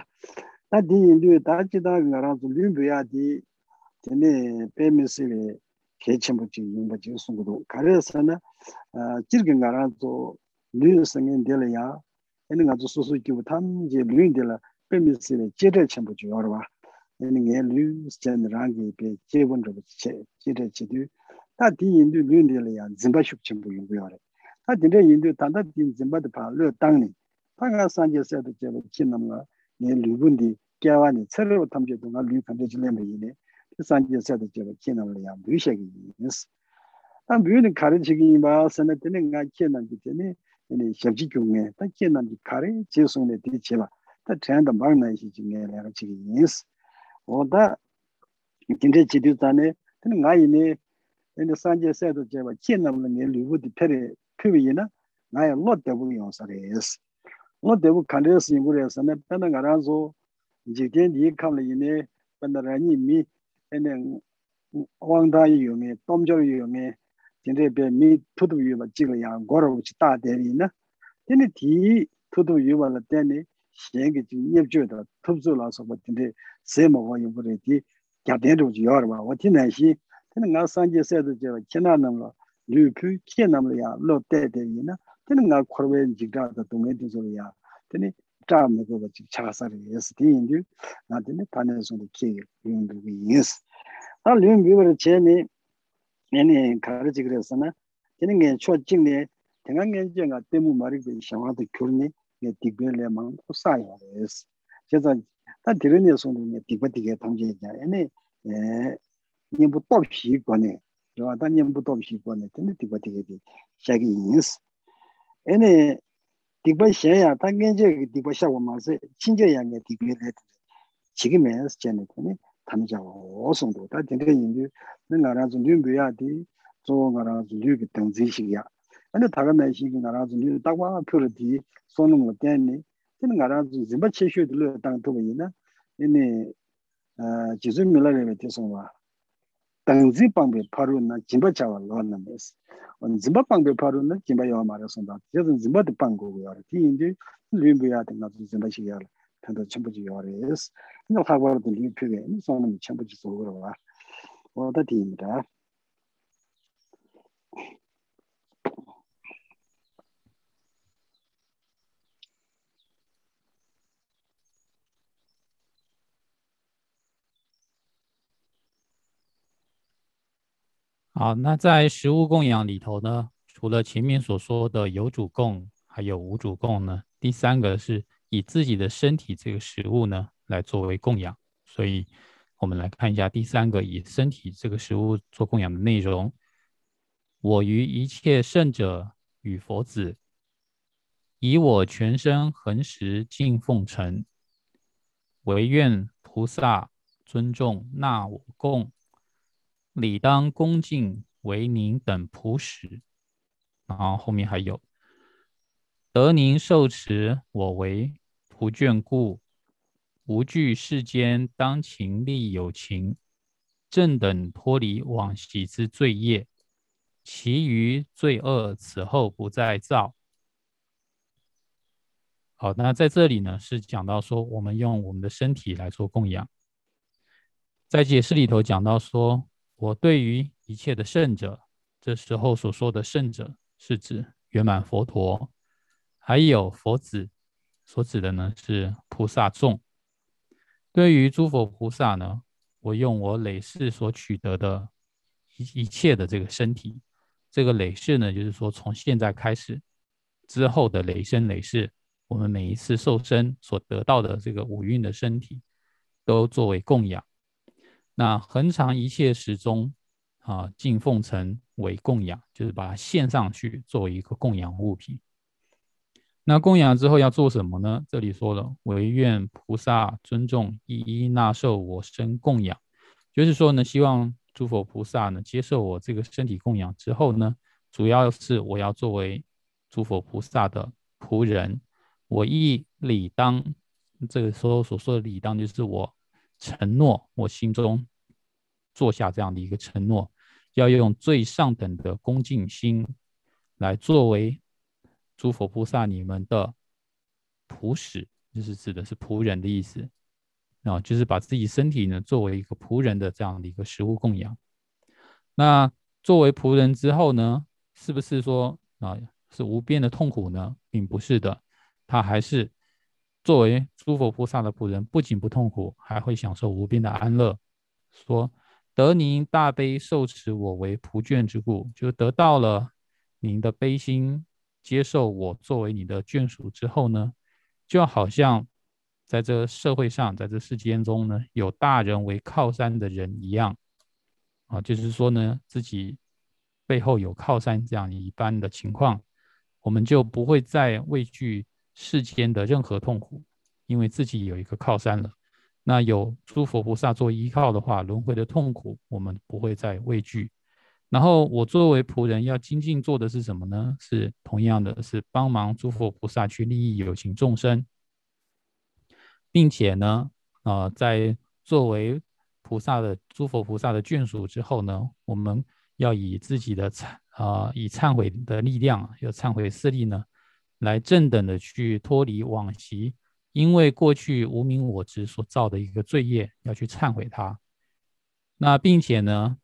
da di lu da ji da ga ra zu lu bu ya di tene pe mi se le 개침부지 용바지 숨고도. 가려서나 지르긴 가라도 뉴스는 될이야 얘는 아주 소소기고 탐제 류인데라 페미스에 제대 첨부지 여러와. 얘는 얘 류스전 랑게 배 제본도 제 제대 제도 다 디인도 류인데라 짐바식 첨부 용고요래 다 디데 인도 단다 딘 짐바도 발로 땅니 파가 산제세도 제로 친남나 얘 류분디 깨와니 서로 탐제도 나 류칸데 질레메이네 산지 세도 제가 키나를 야 무시하기 있어. 난 뷰는 가르치기 봐 선에 되는 가 키난 되네. 이 접지 중에 딱 키난 이 가래 제송에 되지라. 다 트렌드 막나 시 중에 내가 지기 있어. 오다 근데 지도단에 되는 가이네 근데 산지 세도 제가 키나는 게 리부디 페레 피비이나 나야 롯 대부 용사레스 롯 대부 간데스 인구레스네 페나 가라조 지겐 이 캄레이네 반다라니 미 ene wangda yu me tomjo yu me 진짜 배미 투도 유바 찍어야 거로 붙이 다 대리나 근데 뒤 투도 유바라 때네 시행이 좀 엽주다 톱줄라서 뭐 근데 세모가 유브레 뒤 갸된도 지여라 봐 어디나 시 근데 나 산제 세도 저 지나는 류큐 키나는 야 로테 대리나 근데 나 거베 지가다 동네 되서야 근데 taa mego bachi chakasari yes, di indi na dine tanya zondi ki yungi yes. Ta yungi wari che ni, nini kari chigiri asana, dine ngen cho chingni, tenga ngen che nga temu marikde shawangata kyurni, nge dikbe le maang kusa ya yes. Che zan, ta diri nge zondi nge dikba dike tamche ya, nini e, nyingbu top shi kwa ne, ta nyingbu top shi kwa ne, dine dikba dike di shagi yes. Nini dikpa xeya, ta ngenje dikpa xawa maasay, chinje ya nga dikpa le, chigi mayas chayne kone, tami chawa osongdo, ta dinte yindu, nga ranzu nyumbu ya di, zo nga ranzu nyu ki tangzi shiki ya, ane taga may shiki nga ranzu nyu, takwa pyola di, sonung eh, la teni, teni nga ranzu zimba che shio dilo tang toba yina, ene, jizu mila rebe te songwa, 당지 방배 파루나 진바 자와 로나메스. 온 진바 방배 파루나 진바 야와 말았습니다. 저는 진바 방고고요 뒤인데 림부야 된다. 진바 시야. 단도 전부지 요레스 근데 하고도 림피에 손은 전부지 소그러와. 어다 뒤입니다. 好，那在食物供养里头呢，除了前面所说的有主供，还有无主供呢，第三个是以自己的身体这个食物呢来作为供养。所以，我们来看一下第三个以身体这个食物做供养的内容。我于一切圣者与佛子，以我全身恒时敬奉成，唯愿菩萨尊重纳我供。理当恭敬为您等仆使，然后后面还有得您受持我为仆眷故，无惧世间当勤利有情，正等脱离往昔之罪业，其余罪恶此后不再造。好，那在这里呢是讲到说，我们用我们的身体来做供养，在解释里头讲到说。我对于一切的圣者，这时候所说的圣者是指圆满佛陀，还有佛子，所指的呢是菩萨众。对于诸佛菩萨呢，我用我累世所取得的一一切的这个身体，这个累世呢，就是说从现在开始之后的累生累世，我们每一次受生所得到的这个五蕴的身体，都作为供养。那恒常一切时中啊，敬奉成为供养，就是把它献上去作为一个供养物品。那供养之后要做什么呢？这里说了，唯愿菩萨尊重一一纳受我身供养，就是说呢，希望诸佛菩萨呢接受我这个身体供养之后呢，主要是我要作为诸佛菩萨的仆人，我亦理当，这个时候所说的理当，就是我承诺，我心中做下这样的一个承诺，要用最上等的恭敬心来作为。诸佛菩萨，你们的仆使，就是指的是仆人的意思啊，就是把自己身体呢作为一个仆人的这样的一个食物供养。那作为仆人之后呢，是不是说啊是无边的痛苦呢？并不是的，他还是作为诸佛菩萨的仆人，不仅不痛苦，还会享受无边的安乐。说得您大悲受持我为仆眷之故，就得到了您的悲心。接受我作为你的眷属之后呢，就好像在这社会上，在这世间中呢，有大人为靠山的人一样，啊，就是说呢，自己背后有靠山这样一般的情况，我们就不会再畏惧世间的任何痛苦，因为自己有一个靠山了。那有诸佛菩萨做依靠的话，轮回的痛苦我们不会再畏惧。然后我作为仆人要精进做的是什么呢？是同样的是帮忙诸佛菩萨去利益有情众生，并且呢，啊，在作为菩萨的诸佛菩萨的眷属之后呢，我们要以自己的忏啊，以忏悔的力量，有忏悔势力呢，来正等的去脱离往昔因为过去无名我执所造的一个罪业，要去忏悔它。那并且呢，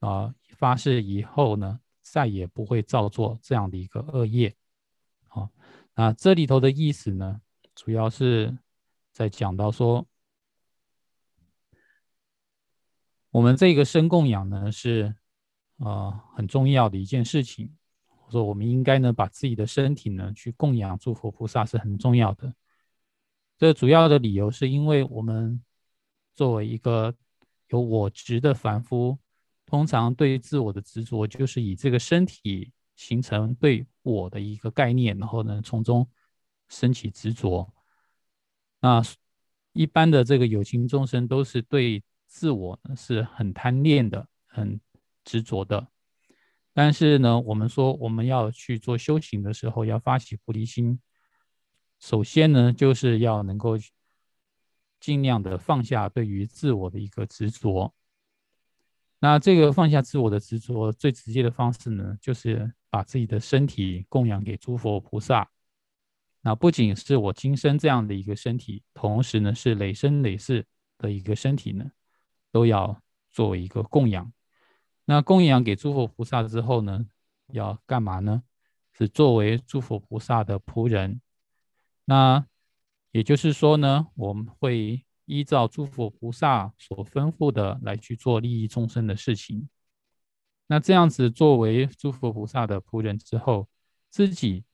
啊。发誓以后呢，再也不会造作这样的一个恶业。好，那这里头的意思呢，主要是在讲到说，我们这个生供养呢是啊很重要的一件事情。我说我们应该呢把自己的身体呢去供养诸佛菩萨是很重要的。这主要的理由是因为我们作为一个有我执的凡夫。通常对于自我的执着，就是以这个身体形成对我的一个概念，然后呢，从中升起执着。那一般的这个有情众生都是对自我是很贪恋的、很执着的。但是呢，我们说我们要去做修行的时候，要发起菩提心，首先呢，就是要能够尽量的放下对于自我的一个执着。那这个放下自我的执着，最直接的方式呢，就是把自己的身体供养给诸佛菩萨。那不仅是我今生这样的一个身体，同时呢，是累生累世的一个身体呢，都要作为一个供养。那供养给诸佛菩萨之后呢，要干嘛呢？是作为诸佛菩萨的仆人。那也就是说呢，我们会。依照诸佛菩萨所吩咐的来去做利益众生的事情，那这样子作为诸佛菩萨的仆人之后，自己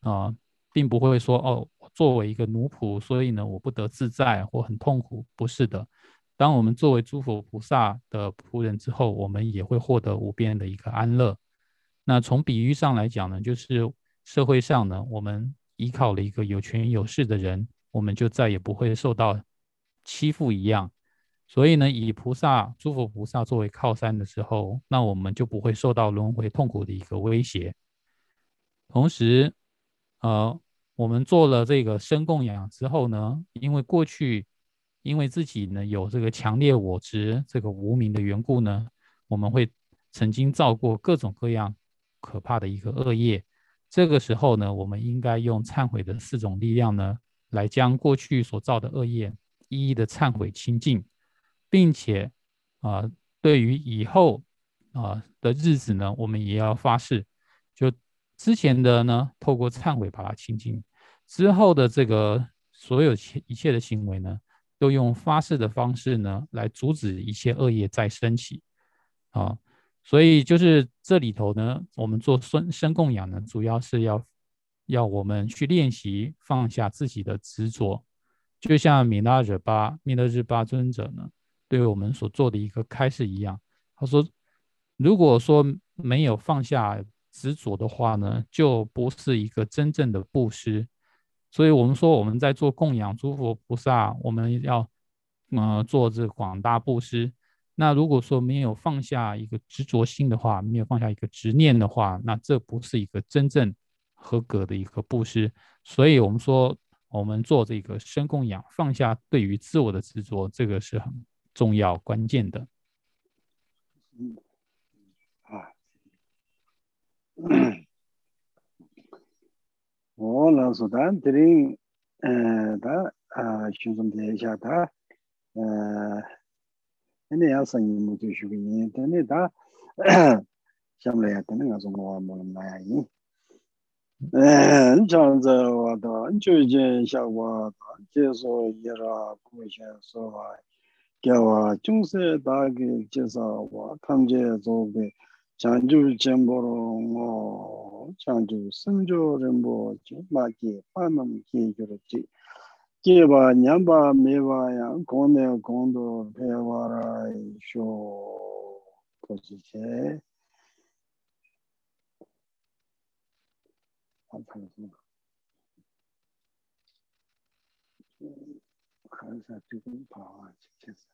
啊，并不会说哦，作为一个奴仆，所以呢，我不得自在或很痛苦，不是的。当我们作为诸佛菩萨的仆人之后，我们也会获得无边的一个安乐。那从比喻上来讲呢，就是社会上呢，我们依靠了一个有权有势的人，我们就再也不会受到。欺负一样，所以呢，以菩萨、诸佛菩萨作为靠山的时候，那我们就不会受到轮回痛苦的一个威胁。同时，呃，我们做了这个生供养之后呢，因为过去因为自己呢有这个强烈我执、这个无名的缘故呢，我们会曾经造过各种各样可怕的一个恶业。这个时候呢，我们应该用忏悔的四种力量呢，来将过去所造的恶业。一一的忏悔清净，并且啊，对于以后啊的日子呢，我们也要发誓，就之前的呢，透过忏悔把它清净；之后的这个所有一切的行为呢，都用发誓的方式呢，来阻止一切恶业再升起。啊，所以就是这里头呢，我们做生生供养呢，主要是要要我们去练习放下自己的执着，就像米拉惹巴米勒日巴尊者呢，对我们所做的一个开示一样。他说，如果说没有放下执着的话呢，就不是一个真正的布施。所以，我们说我们在做供养诸佛菩萨，我们要呃做这广大布施。那如果说没有放下一个执着心的话，没有放下一个执念的话，那这不是一个真正合格的一个布施。所以，我们说我们做这个生供养，放下对于自我的执着，这个是很重要关键的。嗯，啊，o la su da ah, diri da shunzum de sha da eh, ene ya san yi mu tu shu gi ni tene da sham la ya tene nga zo mo mo na ya yi zhang eh, zhe wa da ju jie xia wa da jie so ye ra gu xie so wa jia wa chung se da ge jie sa wa tam jie zo ge 장주 젠보로 뭐 장주 심조 렘보 마기 파놈 기교로지 개바 냠바 메바야 고네 고도 배와라 쇼 고지제 감사합니다. 감사 지금 봐와 지켰어.